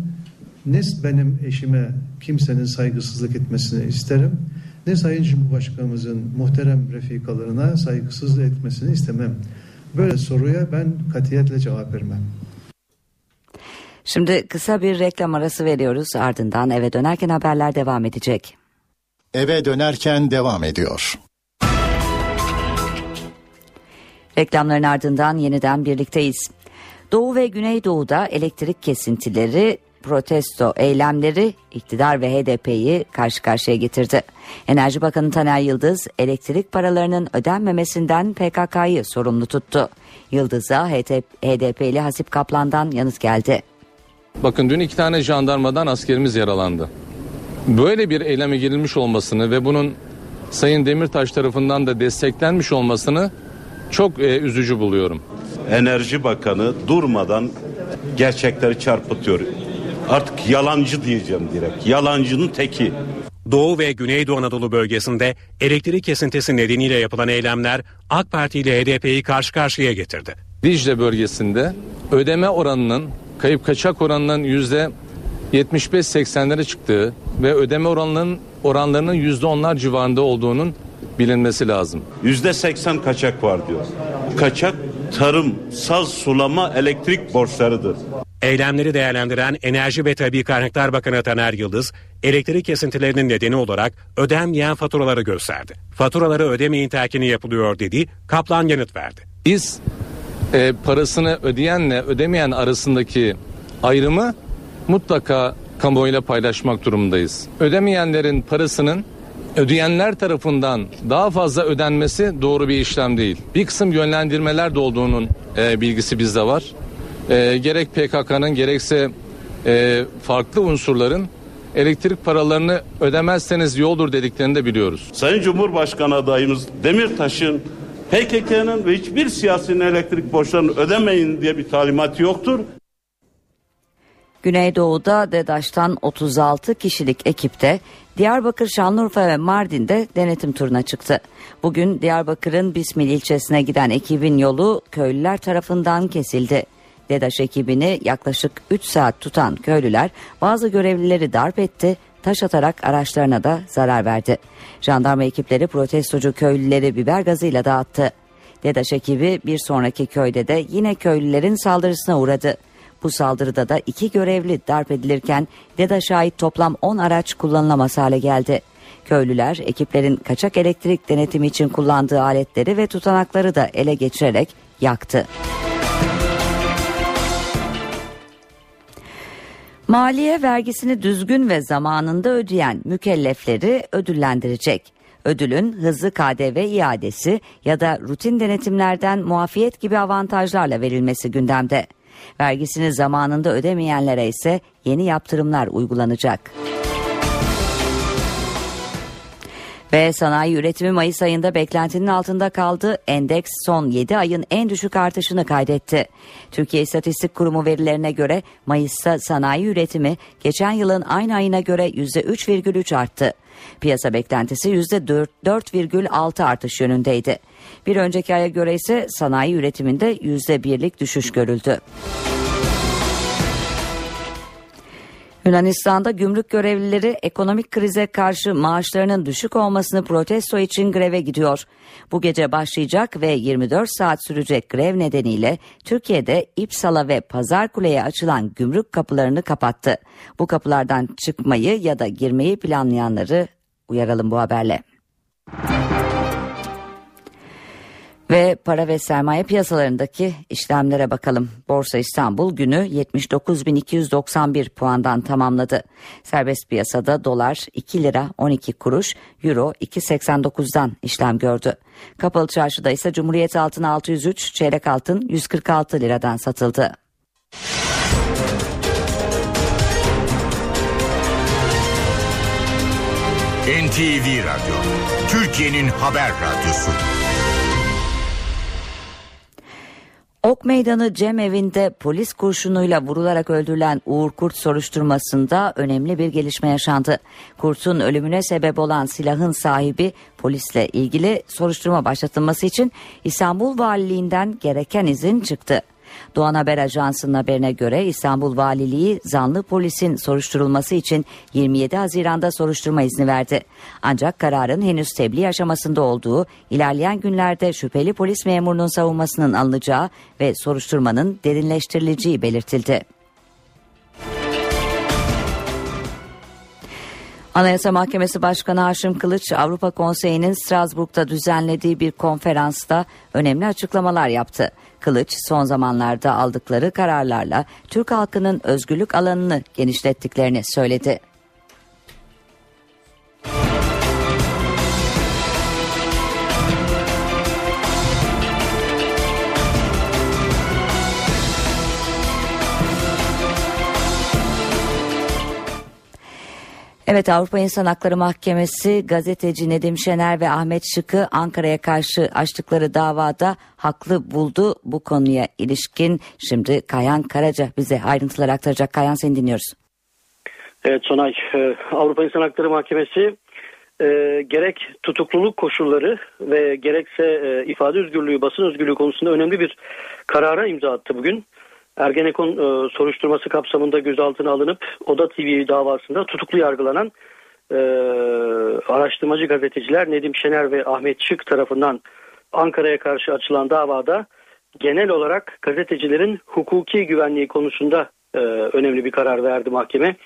ne benim eşime kimsenin saygısızlık etmesini isterim ne Sayın Cumhurbaşkanımızın muhterem refikalarına saygısızlık etmesini istemem. Böyle soruya ben katiyetle cevap vermem. Şimdi kısa bir reklam arası veriyoruz ardından eve dönerken haberler devam edecek. Eve dönerken devam ediyor. Reklamların ardından yeniden birlikteyiz. Doğu ve Güneydoğu'da elektrik kesintileri, protesto eylemleri iktidar ve HDP'yi karşı karşıya getirdi. Enerji Bakanı Taner Yıldız elektrik paralarının ödenmemesinden PKK'yı sorumlu tuttu. Yıldız'a HDP'li Hasip Kaplan'dan yanıt geldi. Bakın dün iki tane jandarmadan askerimiz yaralandı. Böyle bir eyleme girilmiş olmasını ve bunun Sayın Demirtaş tarafından da desteklenmiş olmasını çok e, üzücü buluyorum. Enerji Bakanı durmadan gerçekleri çarpıtıyor. Artık yalancı diyeceğim direkt. Yalancının teki. Doğu ve Güneydoğu Anadolu bölgesinde elektrik kesintisi nedeniyle yapılan eylemler AK Parti ile HDP'yi karşı karşıya getirdi. Dicle bölgesinde ödeme oranının kayıp kaçak oranının yüzde 75-80'lere çıktığı ve ödeme oranlarının oranlarının yüzde onlar civarında olduğunun bilinmesi lazım. Yüzde 80 kaçak var diyor. Kaçak tarım, saz, sulama, elektrik borçlarıdır. Eylemleri değerlendiren Enerji ve Tabi Kaynaklar Bakanı Taner Yıldız, elektrik kesintilerinin nedeni olarak ödenmeyen faturaları gösterdi. Faturaları ödemeyin telkini yapılıyor dedi, Kaplan yanıt verdi. Biz e, parasını ödeyenle ödemeyen arasındaki ayrımı mutlaka kamuoyuyla paylaşmak durumundayız. Ödemeyenlerin parasının ödeyenler tarafından daha fazla ödenmesi doğru bir işlem değil. Bir kısım yönlendirmeler de olduğunun e, bilgisi bizde var. E, gerek PKK'nın gerekse e, farklı unsurların elektrik paralarını ödemezseniz yoldur dediklerini de biliyoruz. Sayın Cumhurbaşkanı adayımız Demirtaş'ın PKK'nın ve hiçbir siyasinin elektrik borçlarını ödemeyin diye bir talimat yoktur. Güneydoğu'da DEDAŞ'tan 36 kişilik ekipte Diyarbakır, Şanlıurfa ve Mardin'de denetim turuna çıktı. Bugün Diyarbakır'ın Bismil ilçesine giden ekibin yolu köylüler tarafından kesildi. DEDAŞ ekibini yaklaşık 3 saat tutan köylüler bazı görevlileri darp etti, taş atarak araçlarına da zarar verdi. Jandarma ekipleri protestocu köylüleri biber gazıyla dağıttı. DEDAŞ ekibi bir sonraki köyde de yine köylülerin saldırısına uğradı. Bu saldırıda da iki görevli darp edilirken DEDAŞ'a ait toplam 10 araç kullanılamaz hale geldi. Köylüler ekiplerin kaçak elektrik denetimi için kullandığı aletleri ve tutanakları da ele geçirerek yaktı. Maliye vergisini düzgün ve zamanında ödeyen mükellefleri ödüllendirecek. Ödülün hızlı KDV iadesi ya da rutin denetimlerden muafiyet gibi avantajlarla verilmesi gündemde. Vergisini zamanında ödemeyenlere ise yeni yaptırımlar uygulanacak. Ve sanayi üretimi Mayıs ayında beklentinin altında kaldı. Endeks son 7 ayın en düşük artışını kaydetti. Türkiye İstatistik Kurumu verilerine göre Mayıs'ta sanayi üretimi geçen yılın aynı ayına göre %3,3 arttı. Piyasa beklentisi %4,6 artış yönündeydi. Bir önceki aya göre ise sanayi üretiminde %1'lik düşüş görüldü. Yunanistan'da gümrük görevlileri ekonomik krize karşı maaşlarının düşük olmasını protesto için greve gidiyor. Bu gece başlayacak ve 24 saat sürecek grev nedeniyle Türkiye'de İpsala ve Pazarkule'ye açılan gümrük kapılarını kapattı. Bu kapılardan çıkmayı ya da girmeyi planlayanları uyaralım bu haberle. Ve para ve sermaye piyasalarındaki işlemlere bakalım. Borsa İstanbul günü 79.291 puandan tamamladı. Serbest piyasada dolar 2 lira 12 kuruş, euro 2.89'dan işlem gördü. Kapalı çarşıda ise Cumhuriyet altın 603, çeyrek altın 146 liradan satıldı. NTV Radyo, Türkiye'nin haber radyosu. Ok Meydanı Cemevinde polis kurşunuyla vurularak öldürülen Uğur Kurt soruşturmasında önemli bir gelişme yaşandı. Kurt'un ölümüne sebep olan silahın sahibi polisle ilgili soruşturma başlatılması için İstanbul Valiliğinden gereken izin çıktı. Doğan Haber Ajansı'nın haberine göre İstanbul Valiliği zanlı polisin soruşturulması için 27 Haziran'da soruşturma izni verdi. Ancak kararın henüz tebliğ aşamasında olduğu, ilerleyen günlerde şüpheli polis memurunun savunmasının alınacağı ve soruşturmanın derinleştirileceği belirtildi. Anayasa Mahkemesi Başkanı Haşim Kılıç Avrupa Konseyi'nin Strasbourg'da düzenlediği bir konferansta önemli açıklamalar yaptı. Kılıç son zamanlarda aldıkları kararlarla Türk halkının özgürlük alanını genişlettiklerini söyledi. Evet Avrupa İnsan Hakları Mahkemesi gazeteci Nedim Şener ve Ahmet Şık'ı Ankara'ya karşı açtıkları davada haklı buldu. Bu konuya ilişkin şimdi Kayan Karaca bize ayrıntılar aktaracak. Kayan seni dinliyoruz. Evet Sonay e, Avrupa İnsan Hakları Mahkemesi e, gerek tutukluluk koşulları ve gerekse e, ifade özgürlüğü basın özgürlüğü konusunda önemli bir karara imza attı bugün. Ergenekon e, soruşturması kapsamında gözaltına alınıp Oda TV davasında tutuklu yargılanan e, araştırmacı gazeteciler Nedim Şener ve Ahmet Şık tarafından Ankara'ya karşı açılan davada genel olarak gazetecilerin hukuki güvenliği konusunda e, önemli bir karar verdi mahkeme.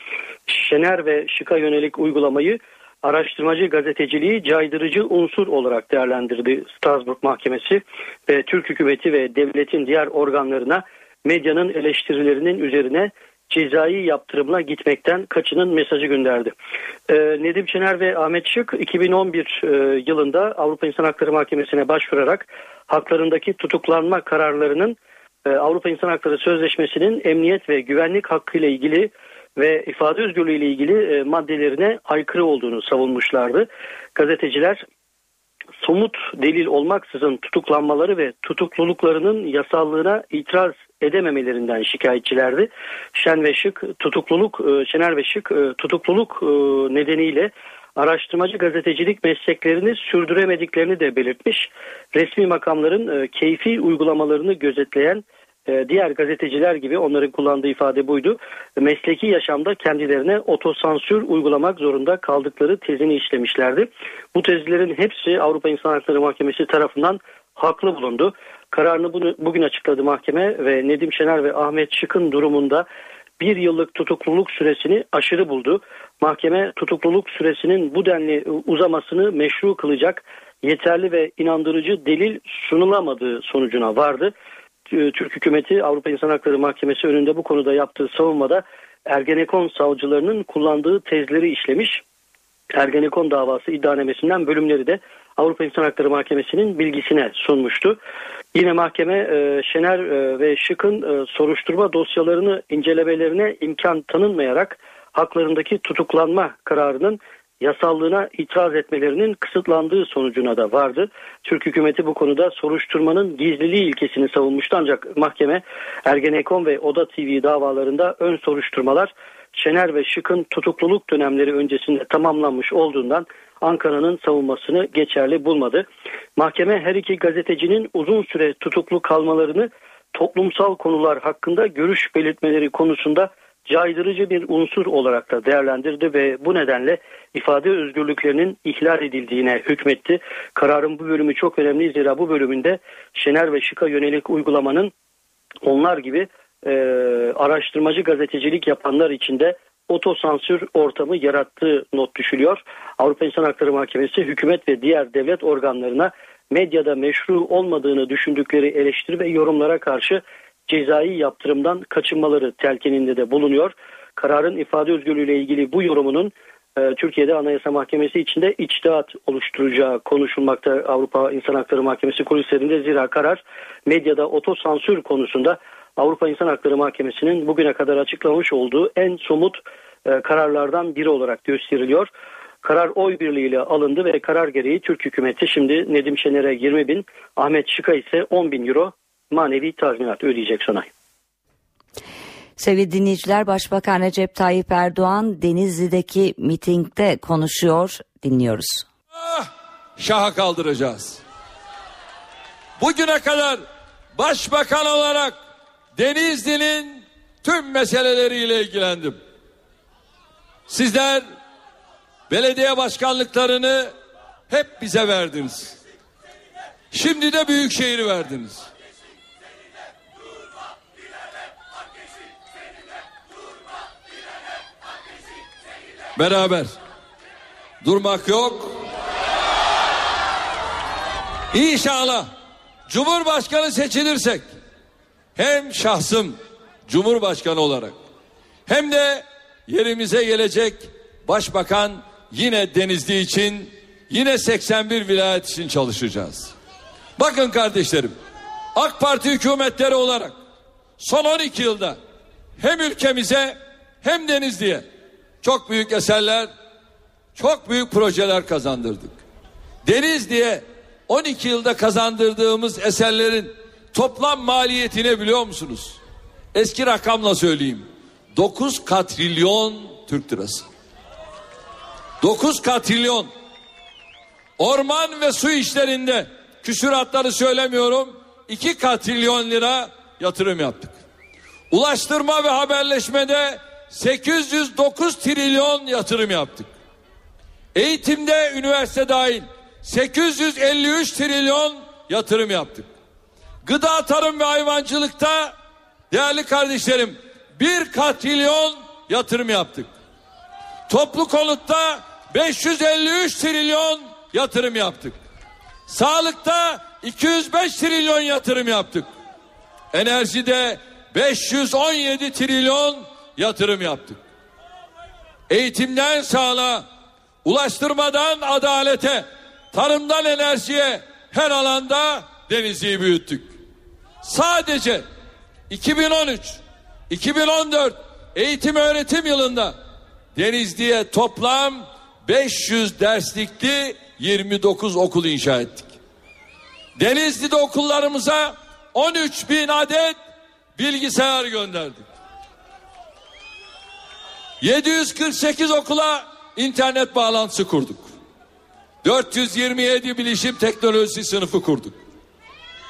Şener ve Şık'a yönelik uygulamayı araştırmacı gazeteciliği caydırıcı unsur olarak değerlendirdi Strasbourg Mahkemesi ve Türk hükümeti ve devletin diğer organlarına medyanın eleştirilerinin üzerine cezai yaptırımla gitmekten kaçının mesajı gönderdi. Ee, Nedim Şener ve Ahmet Şık 2011 e, yılında Avrupa İnsan Hakları Mahkemesi'ne başvurarak haklarındaki tutuklanma kararlarının e, Avrupa İnsan Hakları Sözleşmesi'nin emniyet ve güvenlik hakkı ile ilgili ve ifade özgürlüğü ile ilgili e, maddelerine aykırı olduğunu savunmuşlardı. Gazeteciler somut delil olmaksızın tutuklanmaları ve tutukluluklarının yasallığına itiraz edememelerinden şikayetçilerdi. Şen ve Şık tutukluluk, e, Şener ve Şık e, tutukluluk e, nedeniyle araştırmacı gazetecilik mesleklerini sürdüremediklerini de belirtmiş. Resmi makamların keyfi uygulamalarını gözetleyen diğer gazeteciler gibi onların kullandığı ifade buydu. Mesleki yaşamda kendilerine otosansür uygulamak zorunda kaldıkları tezini işlemişlerdi. Bu tezlerin hepsi Avrupa İnsan Hakları Mahkemesi tarafından haklı bulundu. Kararını bunu, bugün açıkladı mahkeme ve Nedim Şener ve Ahmet Şık'ın durumunda bir yıllık tutukluluk süresini aşırı buldu. Mahkeme tutukluluk süresinin bu denli uzamasını meşru kılacak yeterli ve inandırıcı delil sunulamadığı sonucuna vardı. Türk hükümeti Avrupa İnsan Hakları Mahkemesi önünde bu konuda yaptığı savunmada Ergenekon savcılarının kullandığı tezleri işlemiş Ergenekon davası iddianamesinden bölümleri de Avrupa İnsan Hakları Mahkemesi'nin bilgisine sunmuştu. Yine mahkeme e, Şener e, ve Şık'ın e, soruşturma dosyalarını incelemelerine imkan tanınmayarak haklarındaki tutuklanma kararının yasallığına itiraz etmelerinin kısıtlandığı sonucuna da vardı. Türk hükümeti bu konuda soruşturmanın gizliliği ilkesini savunmuştu ancak mahkeme Ergenekon ve Oda TV davalarında ön soruşturmalar Şener ve Şık'ın tutukluluk dönemleri öncesinde tamamlanmış olduğundan Ankara'nın savunmasını geçerli bulmadı. Mahkeme her iki gazetecinin uzun süre tutuklu kalmalarını toplumsal konular hakkında görüş belirtmeleri konusunda caydırıcı bir unsur olarak da değerlendirdi ve bu nedenle ifade özgürlüklerinin ihlal edildiğine hükmetti. Kararın bu bölümü çok önemli zira bu bölümünde Şener ve Şık'a yönelik uygulamanın onlar gibi e, araştırmacı gazetecilik yapanlar için de otosansür ortamı yarattığı not düşülüyor. Avrupa İnsan Hakları Mahkemesi hükümet ve diğer devlet organlarına medyada meşru olmadığını düşündükleri eleştiri ve yorumlara karşı cezai yaptırımdan kaçınmaları telkininde de bulunuyor. Kararın ifade özgürlüğüyle ilgili bu yorumunun e, Türkiye'de Anayasa Mahkemesi içinde içtihat oluşturacağı konuşulmakta Avrupa İnsan Hakları Mahkemesi kulislerinde zira karar medyada otosansür konusunda Avrupa İnsan Hakları Mahkemesi'nin bugüne kadar açıklamış olduğu en somut e, kararlardan biri olarak gösteriliyor. Karar oy birliğiyle alındı ve karar gereği Türk hükümeti şimdi Nedim Şener'e 20 bin, Ahmet Şık'a ise 10 bin euro manevi tazminat ödeyecek Sonay. Sevgili dinleyiciler Başbakan Recep Tayyip Erdoğan Denizli'deki mitingde konuşuyor dinliyoruz. Ah, şaha kaldıracağız. Bugüne kadar başbakan olarak Denizli'nin tüm meseleleriyle ilgilendim. Sizler belediye başkanlıklarını hep bize verdiniz. Şimdi de büyük şehri verdiniz. Beraber. Durmak yok. İnşallah Cumhurbaşkanı seçilirsek hem şahsım Cumhurbaşkanı olarak hem de yerimize gelecek Başbakan yine Denizli için yine 81 vilayet için çalışacağız. Bakın kardeşlerim AK Parti hükümetleri olarak son 12 yılda hem ülkemize hem Denizli'ye çok büyük eserler, çok büyük projeler kazandırdık. Denizli'ye 12 yılda kazandırdığımız eserlerin toplam maliyetini biliyor musunuz? Eski rakamla söyleyeyim. 9 katrilyon Türk lirası. 9 katrilyon. Orman ve su işlerinde küsuratları söylemiyorum. 2 katrilyon lira yatırım yaptık. Ulaştırma ve haberleşmede 809 trilyon yatırım yaptık. Eğitimde üniversite dahil 853 trilyon yatırım yaptık. Gıda, tarım ve hayvancılıkta değerli kardeşlerim bir katrilyon yatırım yaptık. Toplu konutta 553 trilyon yatırım yaptık. Sağlıkta 205 trilyon yatırım yaptık. Enerjide 517 trilyon yatırım yaptık. Eğitimden sağlığa, ulaştırmadan adalete, tarımdan enerjiye her alanda Denizli'yi büyüttük. Sadece 2013, 2014 eğitim öğretim yılında Denizli'ye toplam 500 derslikli 29 okul inşa ettik. Denizli'de okullarımıza 13 bin adet bilgisayar gönderdik. 748 okula internet bağlantısı kurduk. 427 bilişim teknolojisi sınıfı kurduk.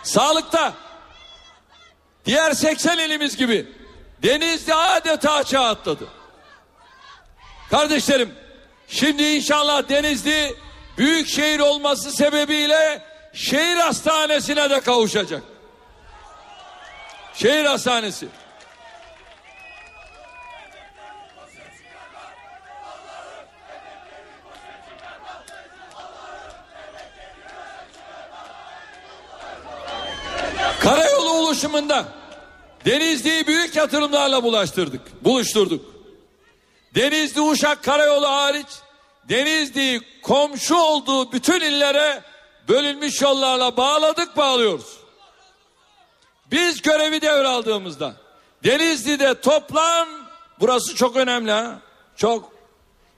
Sağlıkta diğer 80 ilimiz gibi Denizli adeta çağ atladı. Kardeşlerim şimdi inşallah Denizli büyük şehir olması sebebiyle şehir hastanesine de kavuşacak. Şehir hastanesi. Karayolu oluşumunda Denizli'yi büyük yatırımlarla bulaştırdık, buluşturduk. Denizli Uşak Karayolu hariç Denizli'yi komşu olduğu bütün illere bölünmüş yollarla bağladık bağlıyoruz. Biz görevi devraldığımızda Denizli'de toplam burası çok önemli ha. Çok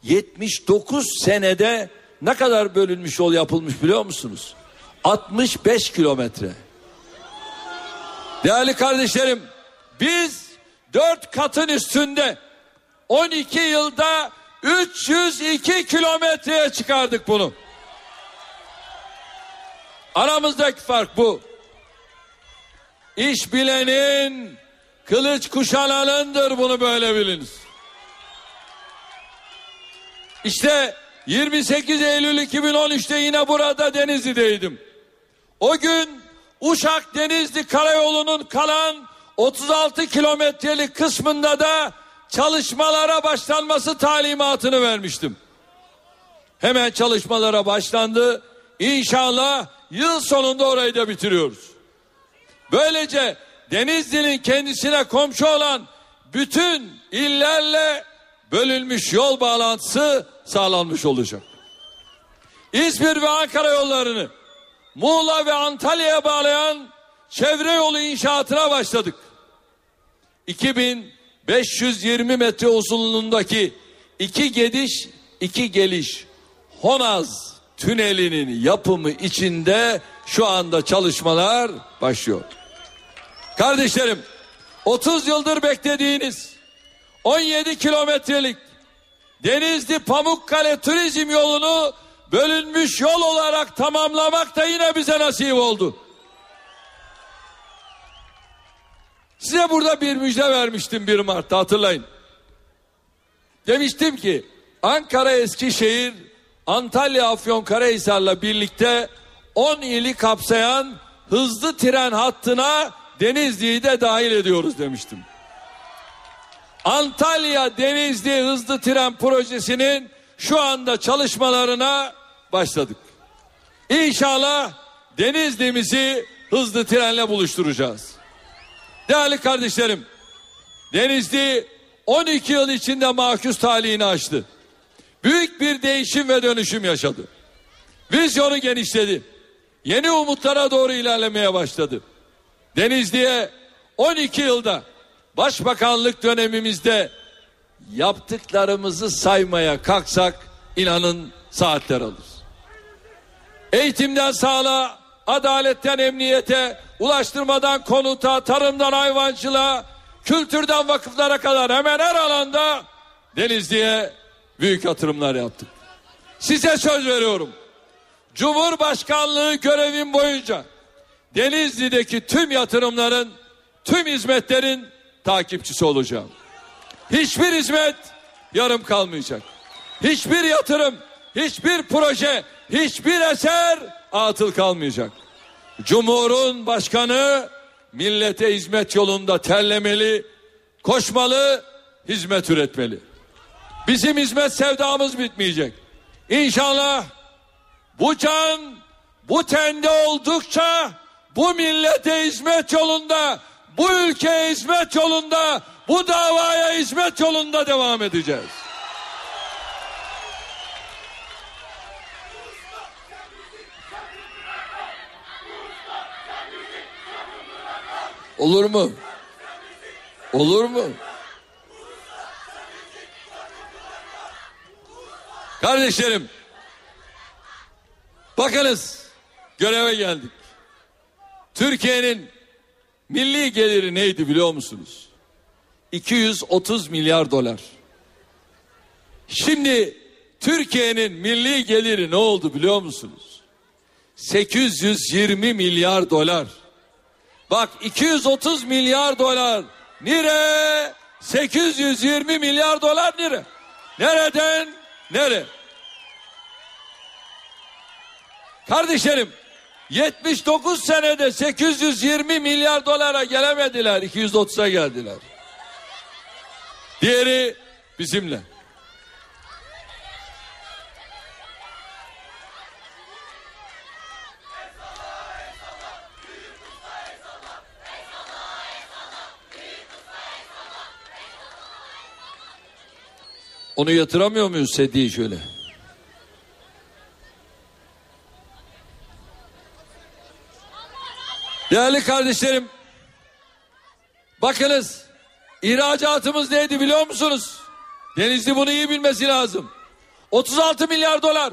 79 senede ne kadar bölünmüş yol yapılmış biliyor musunuz? 65 kilometre. Değerli kardeşlerim biz dört katın üstünde 12 yılda 302 kilometreye çıkardık bunu. Aramızdaki fark bu. İş bilenin kılıç kuşananındır bunu böyle biliniz. İşte 28 Eylül 2013'te yine burada Denizli'deydim. O gün Uşak Denizli Karayolu'nun kalan 36 kilometrelik kısmında da çalışmalara başlanması talimatını vermiştim. Hemen çalışmalara başlandı. İnşallah yıl sonunda orayı da bitiriyoruz. Böylece Denizli'nin kendisine komşu olan bütün illerle bölünmüş yol bağlantısı sağlanmış olacak. İzmir ve Ankara yollarını Muğla ve Antalya'ya bağlayan çevre yolu inşaatına başladık. 2520 metre uzunluğundaki iki gidiş iki geliş Honaz tünelinin yapımı içinde şu anda çalışmalar başlıyor. Kardeşlerim 30 yıldır beklediğiniz 17 kilometrelik Denizli Pamukkale turizm yolunu bölünmüş yol olarak tamamlamak da yine bize nasip oldu. Size burada bir müjde vermiştim 1 Mart'ta hatırlayın. Demiştim ki Ankara Eskişehir Antalya Afyonkarahisar'la birlikte 10 ili kapsayan hızlı tren hattına Denizli'yi de dahil ediyoruz demiştim. Antalya Denizli hızlı tren projesinin şu anda çalışmalarına başladık. İnşallah Denizli'mizi hızlı trenle buluşturacağız. Değerli kardeşlerim, Denizli 12 yıl içinde mahkus talihini açtı. Büyük bir değişim ve dönüşüm yaşadı. Vizyonu genişledi. Yeni umutlara doğru ilerlemeye başladı. Denizli'ye 12 yılda başbakanlık dönemimizde yaptıklarımızı saymaya kalksak inanın saatler alır. Eğitimden sağlığa, adaletten emniyete, ulaştırmadan konuta, tarımdan hayvancılığa, kültürden vakıflara kadar hemen her alanda Denizli'ye büyük yatırımlar yaptık. Size söz veriyorum. Cumhurbaşkanlığı görevim boyunca Denizli'deki tüm yatırımların, tüm hizmetlerin takipçisi olacağım. Hiçbir hizmet yarım kalmayacak. Hiçbir yatırım, hiçbir proje, hiçbir eser atıl kalmayacak. Cumhur'un başkanı millete hizmet yolunda terlemeli, koşmalı, hizmet üretmeli. Bizim hizmet sevdamız bitmeyecek. İnşallah bu can bu tende oldukça bu millete hizmet yolunda, bu ülkeye hizmet yolunda, bu davaya hizmet yolunda devam edeceğiz. Olur mu? Olur mu? Kardeşlerim, bakınız göreve geldik. Türkiye'nin milli geliri neydi biliyor musunuz? 230 milyar dolar. Şimdi Türkiye'nin milli geliri ne oldu biliyor musunuz? 820 milyar dolar. Bak 230 milyar dolar. Nere? 820 milyar dolar nere? Nereden? Nere? Kardeşlerim 79 senede 820 milyar dolara gelemediler. 230'a geldiler. Diğeri bizimle. Onu yatıramıyor muyuz sediye şöyle? Değerli kardeşlerim, bakınız ihracatımız neydi biliyor musunuz? Denizli bunu iyi bilmesi lazım. 36 milyar dolar.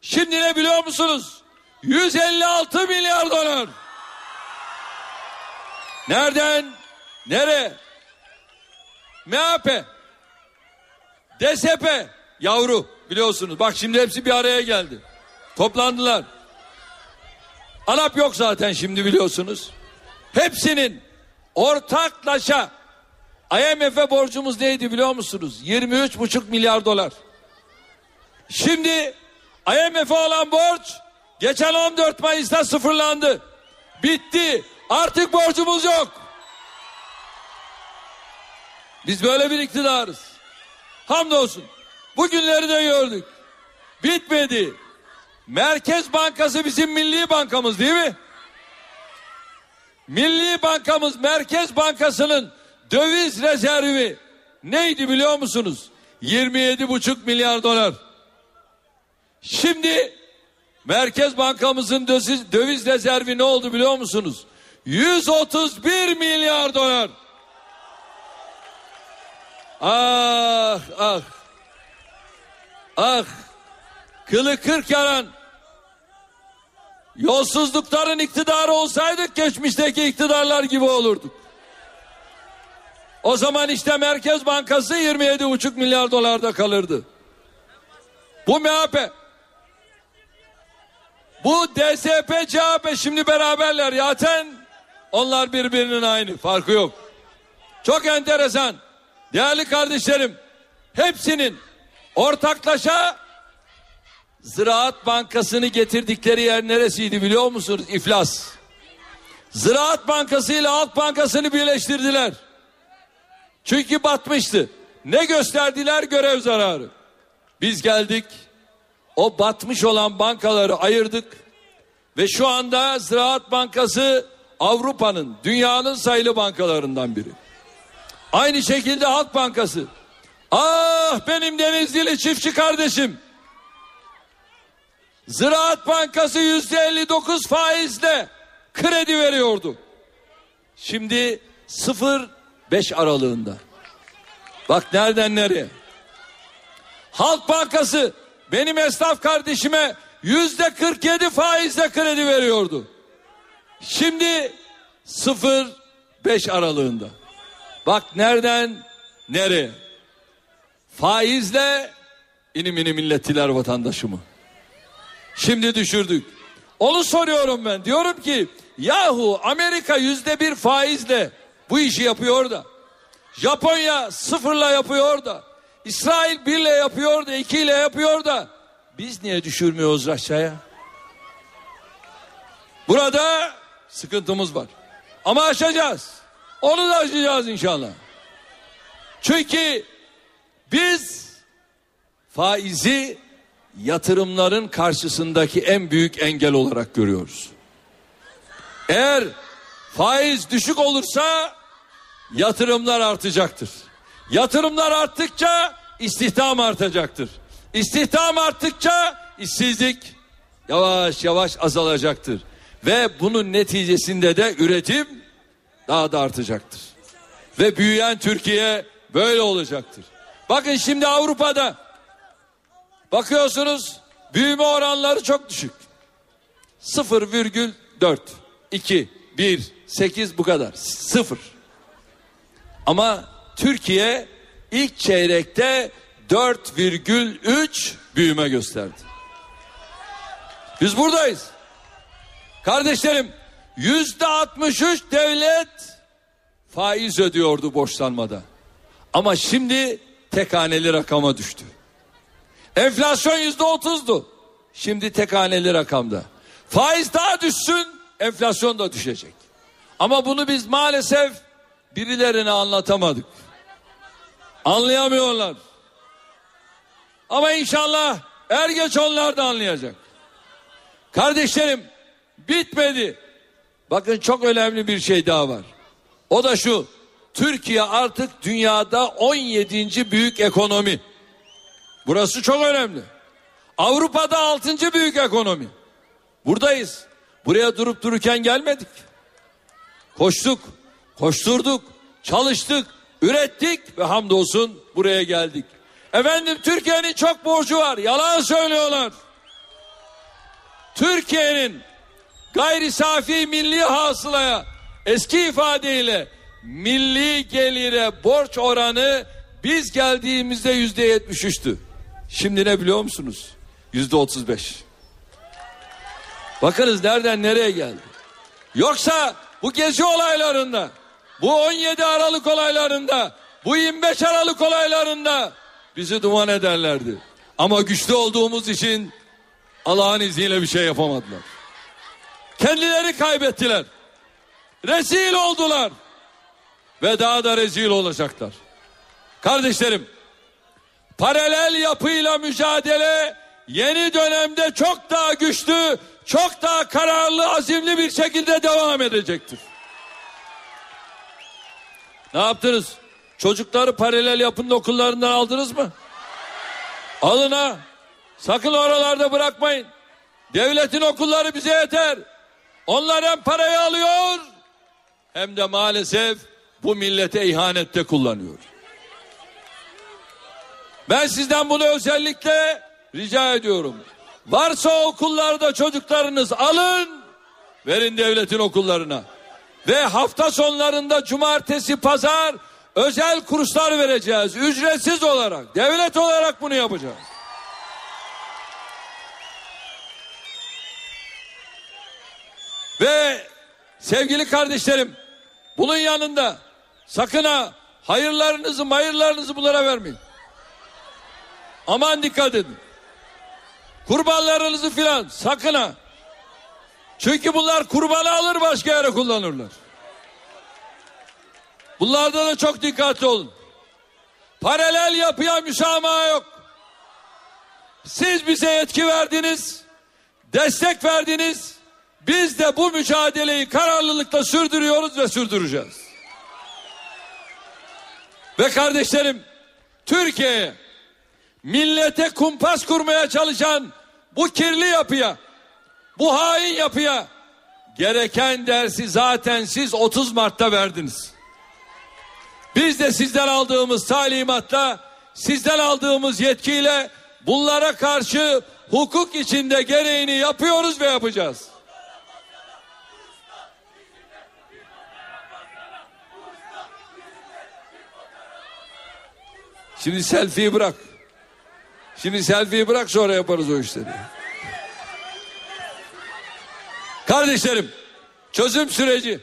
Şimdi ne biliyor musunuz? 156 milyar dolar. Nereden? Nereye? MHP. DSP. Yavru biliyorsunuz. Bak şimdi hepsi bir araya geldi. Toplandılar. ANAP yok zaten şimdi biliyorsunuz. Hepsinin ortaklaşa IMF'e borcumuz neydi biliyor musunuz? 23,5 milyar dolar. Şimdi IMF'e olan borç geçen 14 Mayıs'ta sıfırlandı. Bitti. Artık borcumuz yok. Biz böyle bir iktidarız. Hamdolsun. Bugünleri de gördük. Bitmedi. Merkez Bankası bizim milli bankamız değil mi? Milli bankamız Merkez Bankası'nın döviz rezervi neydi biliyor musunuz? 27,5 milyar dolar. Şimdi Merkez Bankamızın döviz, döviz rezervi ne oldu biliyor musunuz? 131 milyar dolar. Ah ah. Ah. Kılı kırk yaran. Yolsuzlukların iktidarı olsaydık geçmişteki iktidarlar gibi olurduk. O zaman işte Merkez Bankası 27,5 milyar dolarda kalırdı. Bu MHP. Bu DSP, CHP şimdi beraberler. Zaten onlar birbirinin aynı. Farkı yok. Çok enteresan. Değerli kardeşlerim. Hepsinin ortaklaşa Ziraat Bankası'nı getirdikleri yer neresiydi biliyor musunuz? İflas. Ziraat Bankası ile Halk Bankası'nı birleştirdiler. Çünkü batmıştı. Ne gösterdiler? Görev zararı. Biz geldik. O batmış olan bankaları ayırdık. Ve şu anda Ziraat Bankası Avrupa'nın, dünyanın sayılı bankalarından biri. Aynı şekilde Halk Bankası. Ah benim Denizlili çiftçi kardeşim. Ziraat Bankası yüzde 59 faizle kredi veriyordu. Şimdi 0,5 aralığında. Bak nereden nereye. Halk Bankası benim esnaf kardeşime yüzde 47 faizle kredi veriyordu. Şimdi 0,5 aralığında. Bak nereden nereye. Faizle inim inim millettiler vatandaşımı. Şimdi düşürdük. Onu soruyorum ben. Diyorum ki yahu Amerika yüzde bir faizle bu işi yapıyor da. Japonya sıfırla yapıyor da. İsrail birle yapıyor da ikiyle yapıyor da. Biz niye düşürmüyoruz aşağıya? Burada sıkıntımız var. Ama aşacağız. Onu da aşacağız inşallah. Çünkü biz faizi yatırımların karşısındaki en büyük engel olarak görüyoruz. Eğer faiz düşük olursa yatırımlar artacaktır. Yatırımlar arttıkça istihdam artacaktır. İstihdam arttıkça işsizlik yavaş yavaş azalacaktır. Ve bunun neticesinde de üretim daha da artacaktır. Ve büyüyen Türkiye böyle olacaktır. Bakın şimdi Avrupa'da bakıyorsunuz büyüme oranları çok düşük. 0,4 2 1 8 bu kadar. 0. Ama Türkiye ilk çeyrekte 4,3 büyüme gösterdi. Biz buradayız. Kardeşlerim yüzde 63 devlet faiz ödüyordu borçlanmada. Ama şimdi tek haneli rakama düştü. Enflasyon yüzde otuzdu. Şimdi tek haneli rakamda. Faiz daha düşsün enflasyon da düşecek. Ama bunu biz maalesef birilerine anlatamadık. Anlayamıyorlar. Ama inşallah er geç onlar da anlayacak. Kardeşlerim bitmedi. Bakın çok önemli bir şey daha var. O da şu. Türkiye artık dünyada 17. büyük ekonomi. Burası çok önemli. Avrupa'da 6. büyük ekonomi. Buradayız. Buraya durup dururken gelmedik. Koştuk, koşturduk, çalıştık, ürettik ve hamdolsun buraya geldik. Efendim Türkiye'nin çok borcu var. Yalan söylüyorlar. Türkiye'nin gayri safi milli hasılaya eski ifadeyle milli gelire borç oranı biz geldiğimizde yüzde yetmiş üçtü. Şimdi ne biliyor musunuz? Yüzde otuz beş. Bakınız nereden nereye geldi. Yoksa bu gezi olaylarında, bu 17 Aralık olaylarında, bu 25 Aralık olaylarında bizi duman ederlerdi. Ama güçlü olduğumuz için Allah'ın izniyle bir şey yapamadılar. Kendileri kaybettiler. Rezil oldular. Ve daha da rezil olacaklar. Kardeşlerim, paralel yapıyla mücadele yeni dönemde çok daha güçlü, çok daha kararlı, azimli bir şekilde devam edecektir. Ne yaptınız? Çocukları paralel yapının okullarından aldınız mı? Alın ha. Sakın oralarda bırakmayın. Devletin okulları bize yeter. Onlar hem parayı alıyor hem de maalesef bu millete ihanette kullanıyor. Ben sizden bunu özellikle rica ediyorum. Varsa okullarda çocuklarınız alın, verin devletin okullarına. Ve hafta sonlarında cumartesi, pazar özel kurslar vereceğiz. Ücretsiz olarak, devlet olarak bunu yapacağız. Ve sevgili kardeşlerim bunun yanında sakın ha hayırlarınızı mayırlarınızı bunlara vermeyin. Aman dikkat edin. Kurbanlarınızı filan sakın ha. Çünkü bunlar kurbanı alır başka yere kullanırlar. Bunlarda da çok dikkatli olun. Paralel yapıya müsamaha yok. Siz bize yetki verdiniz, destek verdiniz. Biz de bu mücadeleyi kararlılıkla sürdürüyoruz ve sürdüreceğiz. Ve kardeşlerim, Türkiye'ye millete kumpas kurmaya çalışan bu kirli yapıya, bu hain yapıya gereken dersi zaten siz 30 Mart'ta verdiniz. Biz de sizden aldığımız talimatla, sizden aldığımız yetkiyle bunlara karşı hukuk içinde gereğini yapıyoruz ve yapacağız. Şimdi selfie'yi bırak. Şimdi selfie'yi bırak sonra yaparız o işleri. Kardeşlerim, çözüm süreci,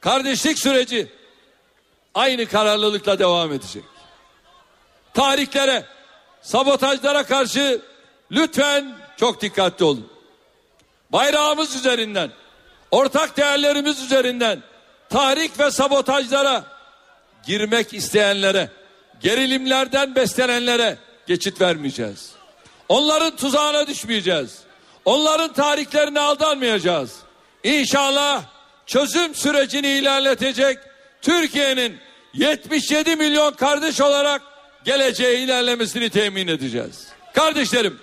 kardeşlik süreci aynı kararlılıkla devam edecek. Tarihlere, sabotajlara karşı lütfen çok dikkatli olun. Bayrağımız üzerinden, ortak değerlerimiz üzerinden tahrik ve sabotajlara girmek isteyenlere, gerilimlerden beslenenlere geçit vermeyeceğiz. Onların tuzağına düşmeyeceğiz. Onların tarihlerine aldanmayacağız. İnşallah çözüm sürecini ilerletecek Türkiye'nin 77 milyon kardeş olarak geleceğe ilerlemesini temin edeceğiz. Kardeşlerim,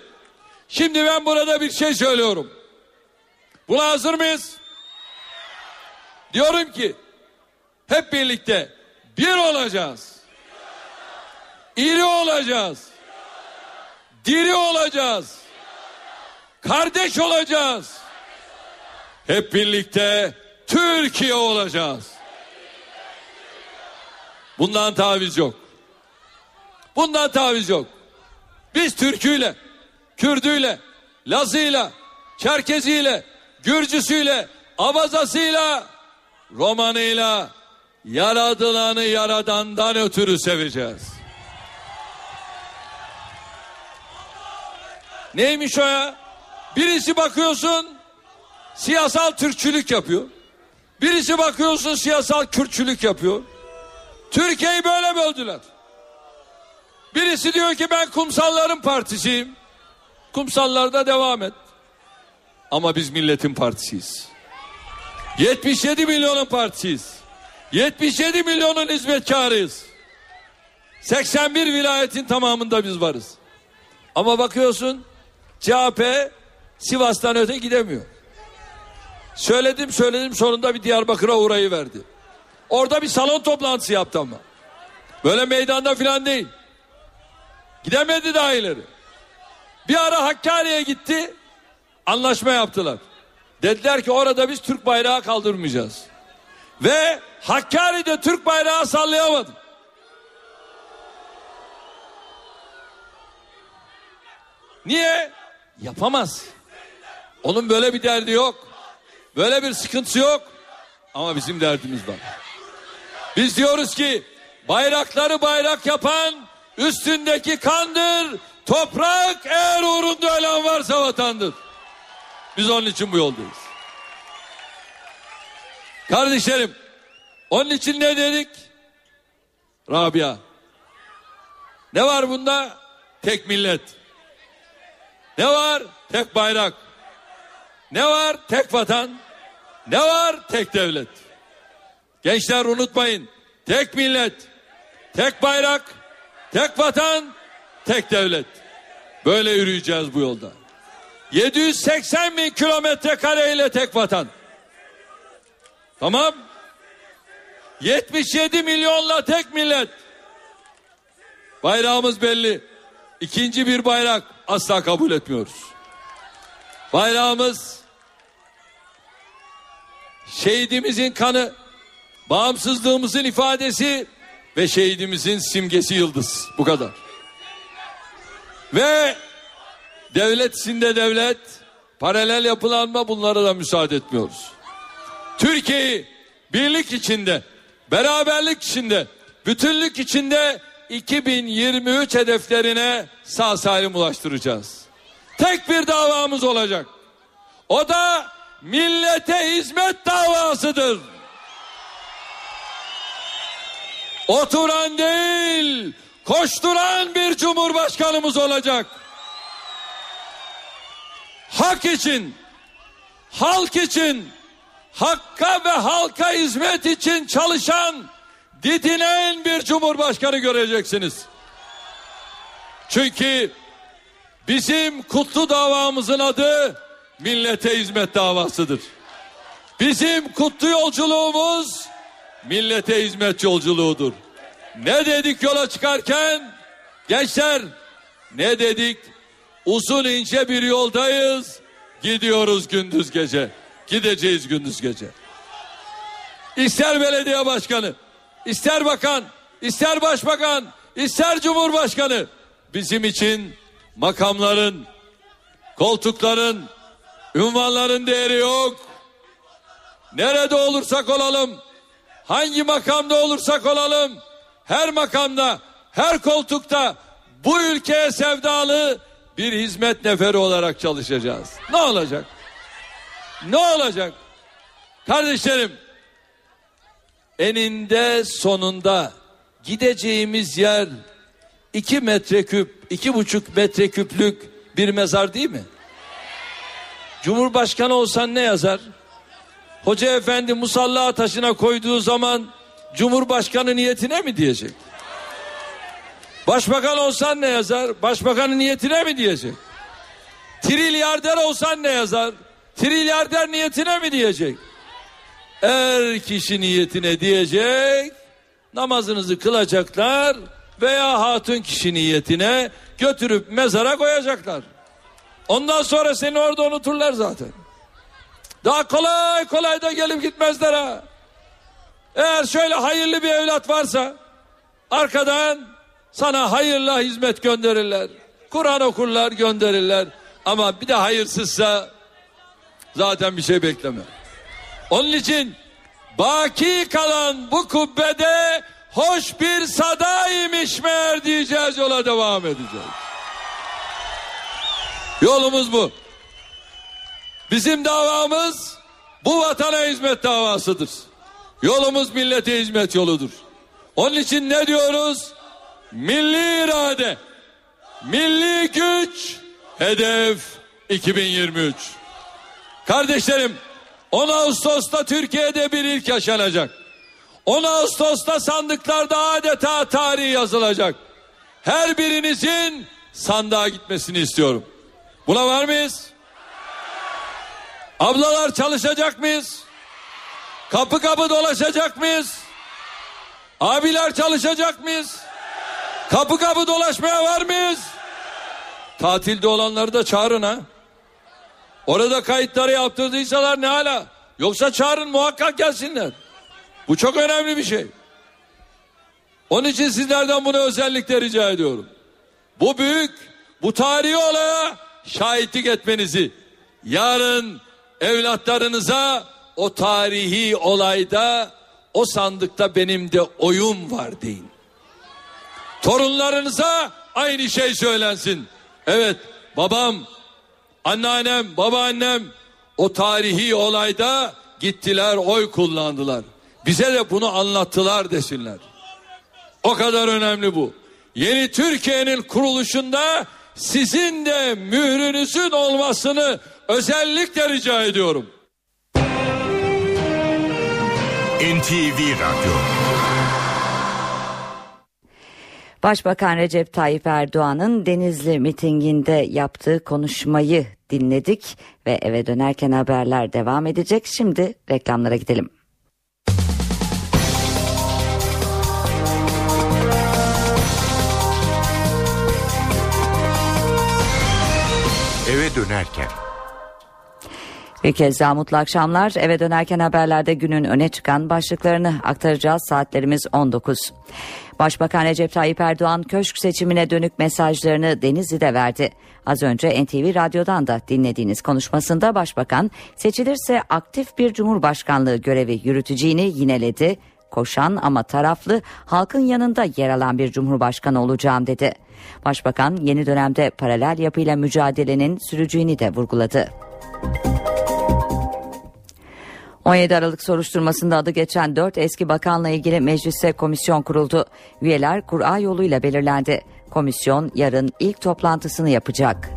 şimdi ben burada bir şey söylüyorum. Buna hazır mıyız? Diyorum ki hep birlikte bir olacağız. İri olacağız. Diri olacağız. Kardeş olacağız. Hep birlikte Türkiye olacağız. Bundan taviz yok. Bundan taviz yok. Biz Türküyle, Kürdüyle, Lazıyla, Çerkeziyle, Gürcüsüyle, Abazasıyla, Romanıyla yaradılanı yaradandan ötürü seveceğiz. Neymiş o ya? Birisi bakıyorsun siyasal Türkçülük yapıyor. Birisi bakıyorsun siyasal Kürtçülük yapıyor. Türkiye'yi böyle böldüler. Birisi diyor ki ben kumsalların partisiyim. Kumsallarda devam et. Ama biz milletin partisiyiz. 77 milyonun partisiyiz. 77 milyonun hizmetkarıyız. 81 vilayetin tamamında biz varız. Ama bakıyorsun CHP Sivas'tan öte gidemiyor. Söyledim söyledim sonunda bir Diyarbakır'a uğrayı verdi. Orada bir salon toplantısı yaptı ama. Böyle meydanda filan değil. Gidemedi daha ileri. Bir ara Hakkari'ye gitti. Anlaşma yaptılar. Dediler ki orada biz Türk bayrağı kaldırmayacağız. Ve Hakkari'de Türk bayrağı sallayamadı. Niye? Yapamaz. Onun böyle bir derdi yok. Böyle bir sıkıntısı yok. Ama bizim derdimiz var. Biz diyoruz ki bayrakları bayrak yapan üstündeki kandır. Toprak eğer uğrunda ölen varsa vatandır. Biz onun için bu yoldayız. Kardeşlerim onun için ne dedik? Rabia. Ne var bunda? Tek millet. Ne var? Tek bayrak. Ne var? Tek vatan. Ne var? Tek devlet. Gençler unutmayın. Tek millet, tek bayrak, tek vatan, tek devlet. Böyle yürüyeceğiz bu yolda. 780 bin kilometre kareyle tek vatan. Tamam. 77 milyonla tek millet. Bayrağımız belli. İkinci bir bayrak asla kabul etmiyoruz. Bayrağımız şehidimizin kanı, bağımsızlığımızın ifadesi ve şehidimizin simgesi yıldız. Bu kadar. Ve devlet içinde devlet, paralel yapılanma bunlara da müsaade etmiyoruz. Türkiye'yi birlik içinde, beraberlik içinde, bütünlük içinde 2023 hedeflerine sağ salim ulaştıracağız. Tek bir davamız olacak. O da millete hizmet davasıdır. Oturan değil, koşturan bir cumhurbaşkanımız olacak. Hak için, halk için, hakka ve halka hizmet için çalışan, didinen bir cumhurbaşkanı göreceksiniz. Çünkü bizim kutlu davamızın adı millete hizmet davasıdır. Bizim kutlu yolculuğumuz millete hizmet yolculuğudur. Ne dedik yola çıkarken? Gençler ne dedik? Uzun ince bir yoldayız. Gidiyoruz gündüz gece. Gideceğiz gündüz gece. İster belediye başkanı, ister bakan, ister başbakan, ister cumhurbaşkanı bizim için makamların, koltukların, ünvanların değeri yok. Nerede olursak olalım, hangi makamda olursak olalım, her makamda, her koltukta bu ülkeye sevdalı bir hizmet neferi olarak çalışacağız. Ne olacak? Ne olacak? Kardeşlerim, eninde sonunda gideceğimiz yer iki metreküp, iki buçuk metreküplük bir mezar değil mi? Cumhurbaşkanı olsan ne yazar? Hoca efendi musalla taşına koyduğu zaman Cumhurbaşkanı niyetine mi diyecek? Başbakan olsan ne yazar? Başbakanın niyetine mi diyecek? Trilyarder olsan ne yazar? Trilyarder niyetine mi diyecek? Er kişi niyetine diyecek, namazınızı kılacaklar veya hatun kişi niyetine götürüp mezara koyacaklar. Ondan sonra seni orada unuturlar zaten. Daha kolay kolay da gelip gitmezler ha. Eğer şöyle hayırlı bir evlat varsa arkadan sana hayırla hizmet gönderirler. Kur'an okurlar gönderirler. Ama bir de hayırsızsa zaten bir şey bekleme. Onun için baki kalan bu kubbede hoş bir sadaymış meğer diyeceğiz yola devam edeceğiz. Yolumuz bu. Bizim davamız bu vatana hizmet davasıdır. Yolumuz millete hizmet yoludur. Onun için ne diyoruz? Milli irade, milli güç, hedef 2023. Kardeşlerim 10 Ağustos'ta Türkiye'de bir ilk yaşanacak. 10 Ağustos'ta sandıklarda adeta tarih yazılacak. Her birinizin sandığa gitmesini istiyorum. Buna var mıyız? Ablalar çalışacak mıyız? Kapı kapı dolaşacak mıyız? Abiler çalışacak mıyız? Kapı kapı dolaşmaya var mıyız? Tatilde olanları da çağırın ha. Orada kayıtları yaptırdıysalar ne hala? Yoksa çağırın muhakkak gelsinler. Bu çok önemli bir şey. Onun için sizlerden bunu özellikle rica ediyorum. Bu büyük, bu tarihi olaya şahitlik etmenizi, yarın evlatlarınıza o tarihi olayda, o sandıkta benim de oyum var deyin. Torunlarınıza aynı şey söylensin. Evet, babam, anneannem, babaannem o tarihi olayda gittiler, oy kullandılar. Bize de bunu anlattılar desinler. O kadar önemli bu. Yeni Türkiye'nin kuruluşunda sizin de mührünüzün olmasını özellikle rica ediyorum. NTV Radyo Başbakan Recep Tayyip Erdoğan'ın Denizli mitinginde yaptığı konuşmayı dinledik ve eve dönerken haberler devam edecek. Şimdi reklamlara gidelim. eve dönerken. Bir kez daha mutlu akşamlar. Eve dönerken haberlerde günün öne çıkan başlıklarını aktaracağız. Saatlerimiz 19. Başbakan Recep Tayyip Erdoğan köşk seçimine dönük mesajlarını Denizli'de verdi. Az önce NTV Radyo'dan da dinlediğiniz konuşmasında Başbakan seçilirse aktif bir cumhurbaşkanlığı görevi yürüteceğini yineledi. Koşan ama taraflı halkın yanında yer alan bir cumhurbaşkanı olacağım dedi. Başbakan yeni dönemde paralel yapıyla mücadelenin süreceğini de vurguladı. 17 Aralık soruşturmasında adı geçen 4 eski bakanla ilgili meclise komisyon kuruldu. Üyeler kura yoluyla belirlendi. Komisyon yarın ilk toplantısını yapacak.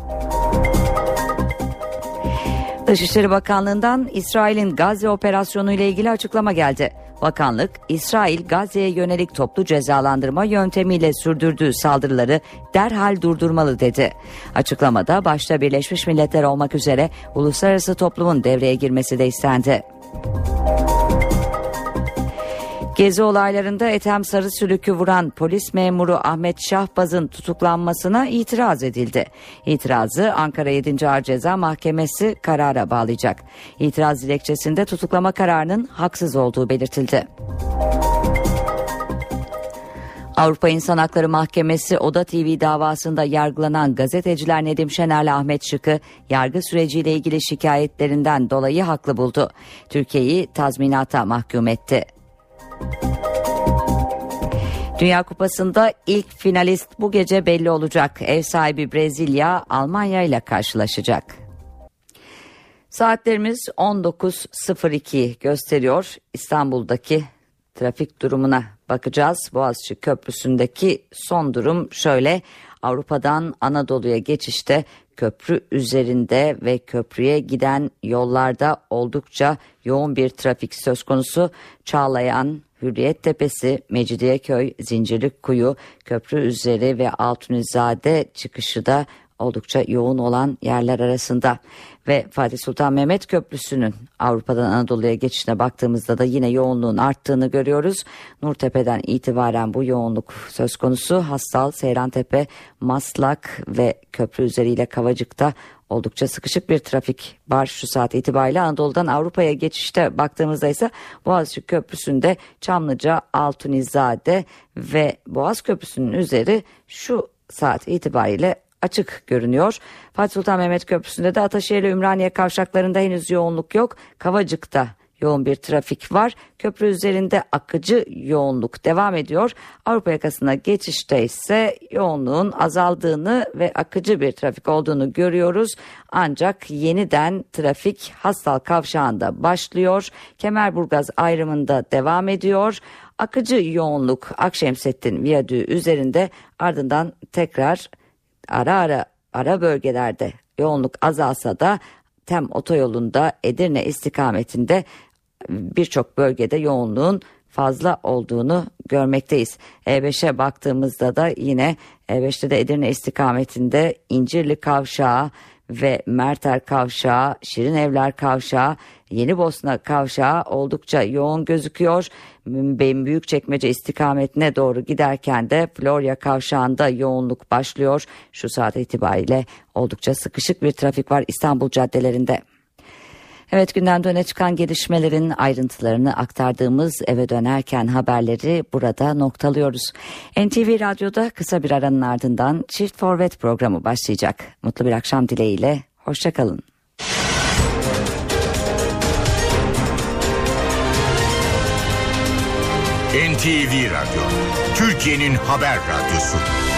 Dışişleri Bakanlığı'ndan İsrail'in Gazze operasyonu ile ilgili açıklama geldi. Bakanlık, İsrail Gazze'ye yönelik toplu cezalandırma yöntemiyle sürdürdüğü saldırıları derhal durdurmalı dedi. Açıklamada başta Birleşmiş Milletler olmak üzere uluslararası toplumun devreye girmesi de istendi. Gezi olaylarında Ethem Sarı Sülük'ü vuran polis memuru Ahmet Şahbaz'ın tutuklanmasına itiraz edildi. İtirazı Ankara 7. Ağır Ceza Mahkemesi karara bağlayacak. İtiraz dilekçesinde tutuklama kararının haksız olduğu belirtildi. Avrupa İnsan Hakları Mahkemesi Oda TV davasında yargılanan gazeteciler Nedim Şener'le Ahmet Şık'ı yargı süreciyle ilgili şikayetlerinden dolayı haklı buldu. Türkiye'yi tazminata mahkum etti. Dünya Kupası'nda ilk finalist bu gece belli olacak. Ev sahibi Brezilya Almanya ile karşılaşacak. Saatlerimiz 19.02 gösteriyor. İstanbul'daki trafik durumuna bakacağız. Boğaziçi Köprüsü'ndeki son durum şöyle. Avrupa'dan Anadolu'ya geçişte köprü üzerinde ve köprüye giden yollarda oldukça yoğun bir trafik söz konusu. Çağlayan, Hürriyet Tepesi, Mecidiyeköy, Zincirlikuyu, köprü üzeri ve Altunizade çıkışı da oldukça yoğun olan yerler arasında ve Fatih Sultan Mehmet Köprüsü'nün Avrupa'dan Anadolu'ya geçişine baktığımızda da yine yoğunluğun arttığını görüyoruz. Nurtepe'den itibaren bu yoğunluk söz konusu. Hassal, Seyrantepe, Maslak ve köprü üzeriyle Kavacık'ta oldukça sıkışık bir trafik var şu saat itibariyle Anadolu'dan Avrupa'ya geçişte baktığımızda ise Boğaziçi Köprüsü'nde Çamlıca, Altunizade ve Boğaz Köprüsü'nün üzeri şu saat itibariyle açık görünüyor. Fatih Sultan Mehmet Köprüsü'nde de Ataşehir ile Ümraniye kavşaklarında henüz yoğunluk yok. Kavacık'ta yoğun bir trafik var. Köprü üzerinde akıcı yoğunluk devam ediyor. Avrupa yakasına geçişte ise yoğunluğun azaldığını ve akıcı bir trafik olduğunu görüyoruz. Ancak yeniden trafik Hastal kavşağında başlıyor. Kemerburgaz ayrımında devam ediyor. Akıcı yoğunluk Akşemsettin Viyadüğü üzerinde ardından tekrar ara ara ara bölgelerde yoğunluk azalsa da Tem otoyolunda Edirne istikametinde birçok bölgede yoğunluğun fazla olduğunu görmekteyiz. E5'e baktığımızda da yine E5'te de Edirne istikametinde İncirli Kavşağı ve Merter Kavşağı, Şirin Evler Kavşağı, Yeni Bosna Kavşağı oldukça yoğun gözüküyor. Benim Büyükçekmece istikametine doğru giderken de Florya Kavşağı'nda yoğunluk başlıyor. Şu saat itibariyle oldukça sıkışık bir trafik var İstanbul caddelerinde. Evet gündemde öne çıkan gelişmelerin ayrıntılarını aktardığımız eve dönerken haberleri burada noktalıyoruz. NTV Radyo'da kısa bir aranın ardından Çift Forvet programı başlayacak. Mutlu bir akşam dileğiyle, hoşçakalın. NTV Radyo, Türkiye'nin haber radyosu.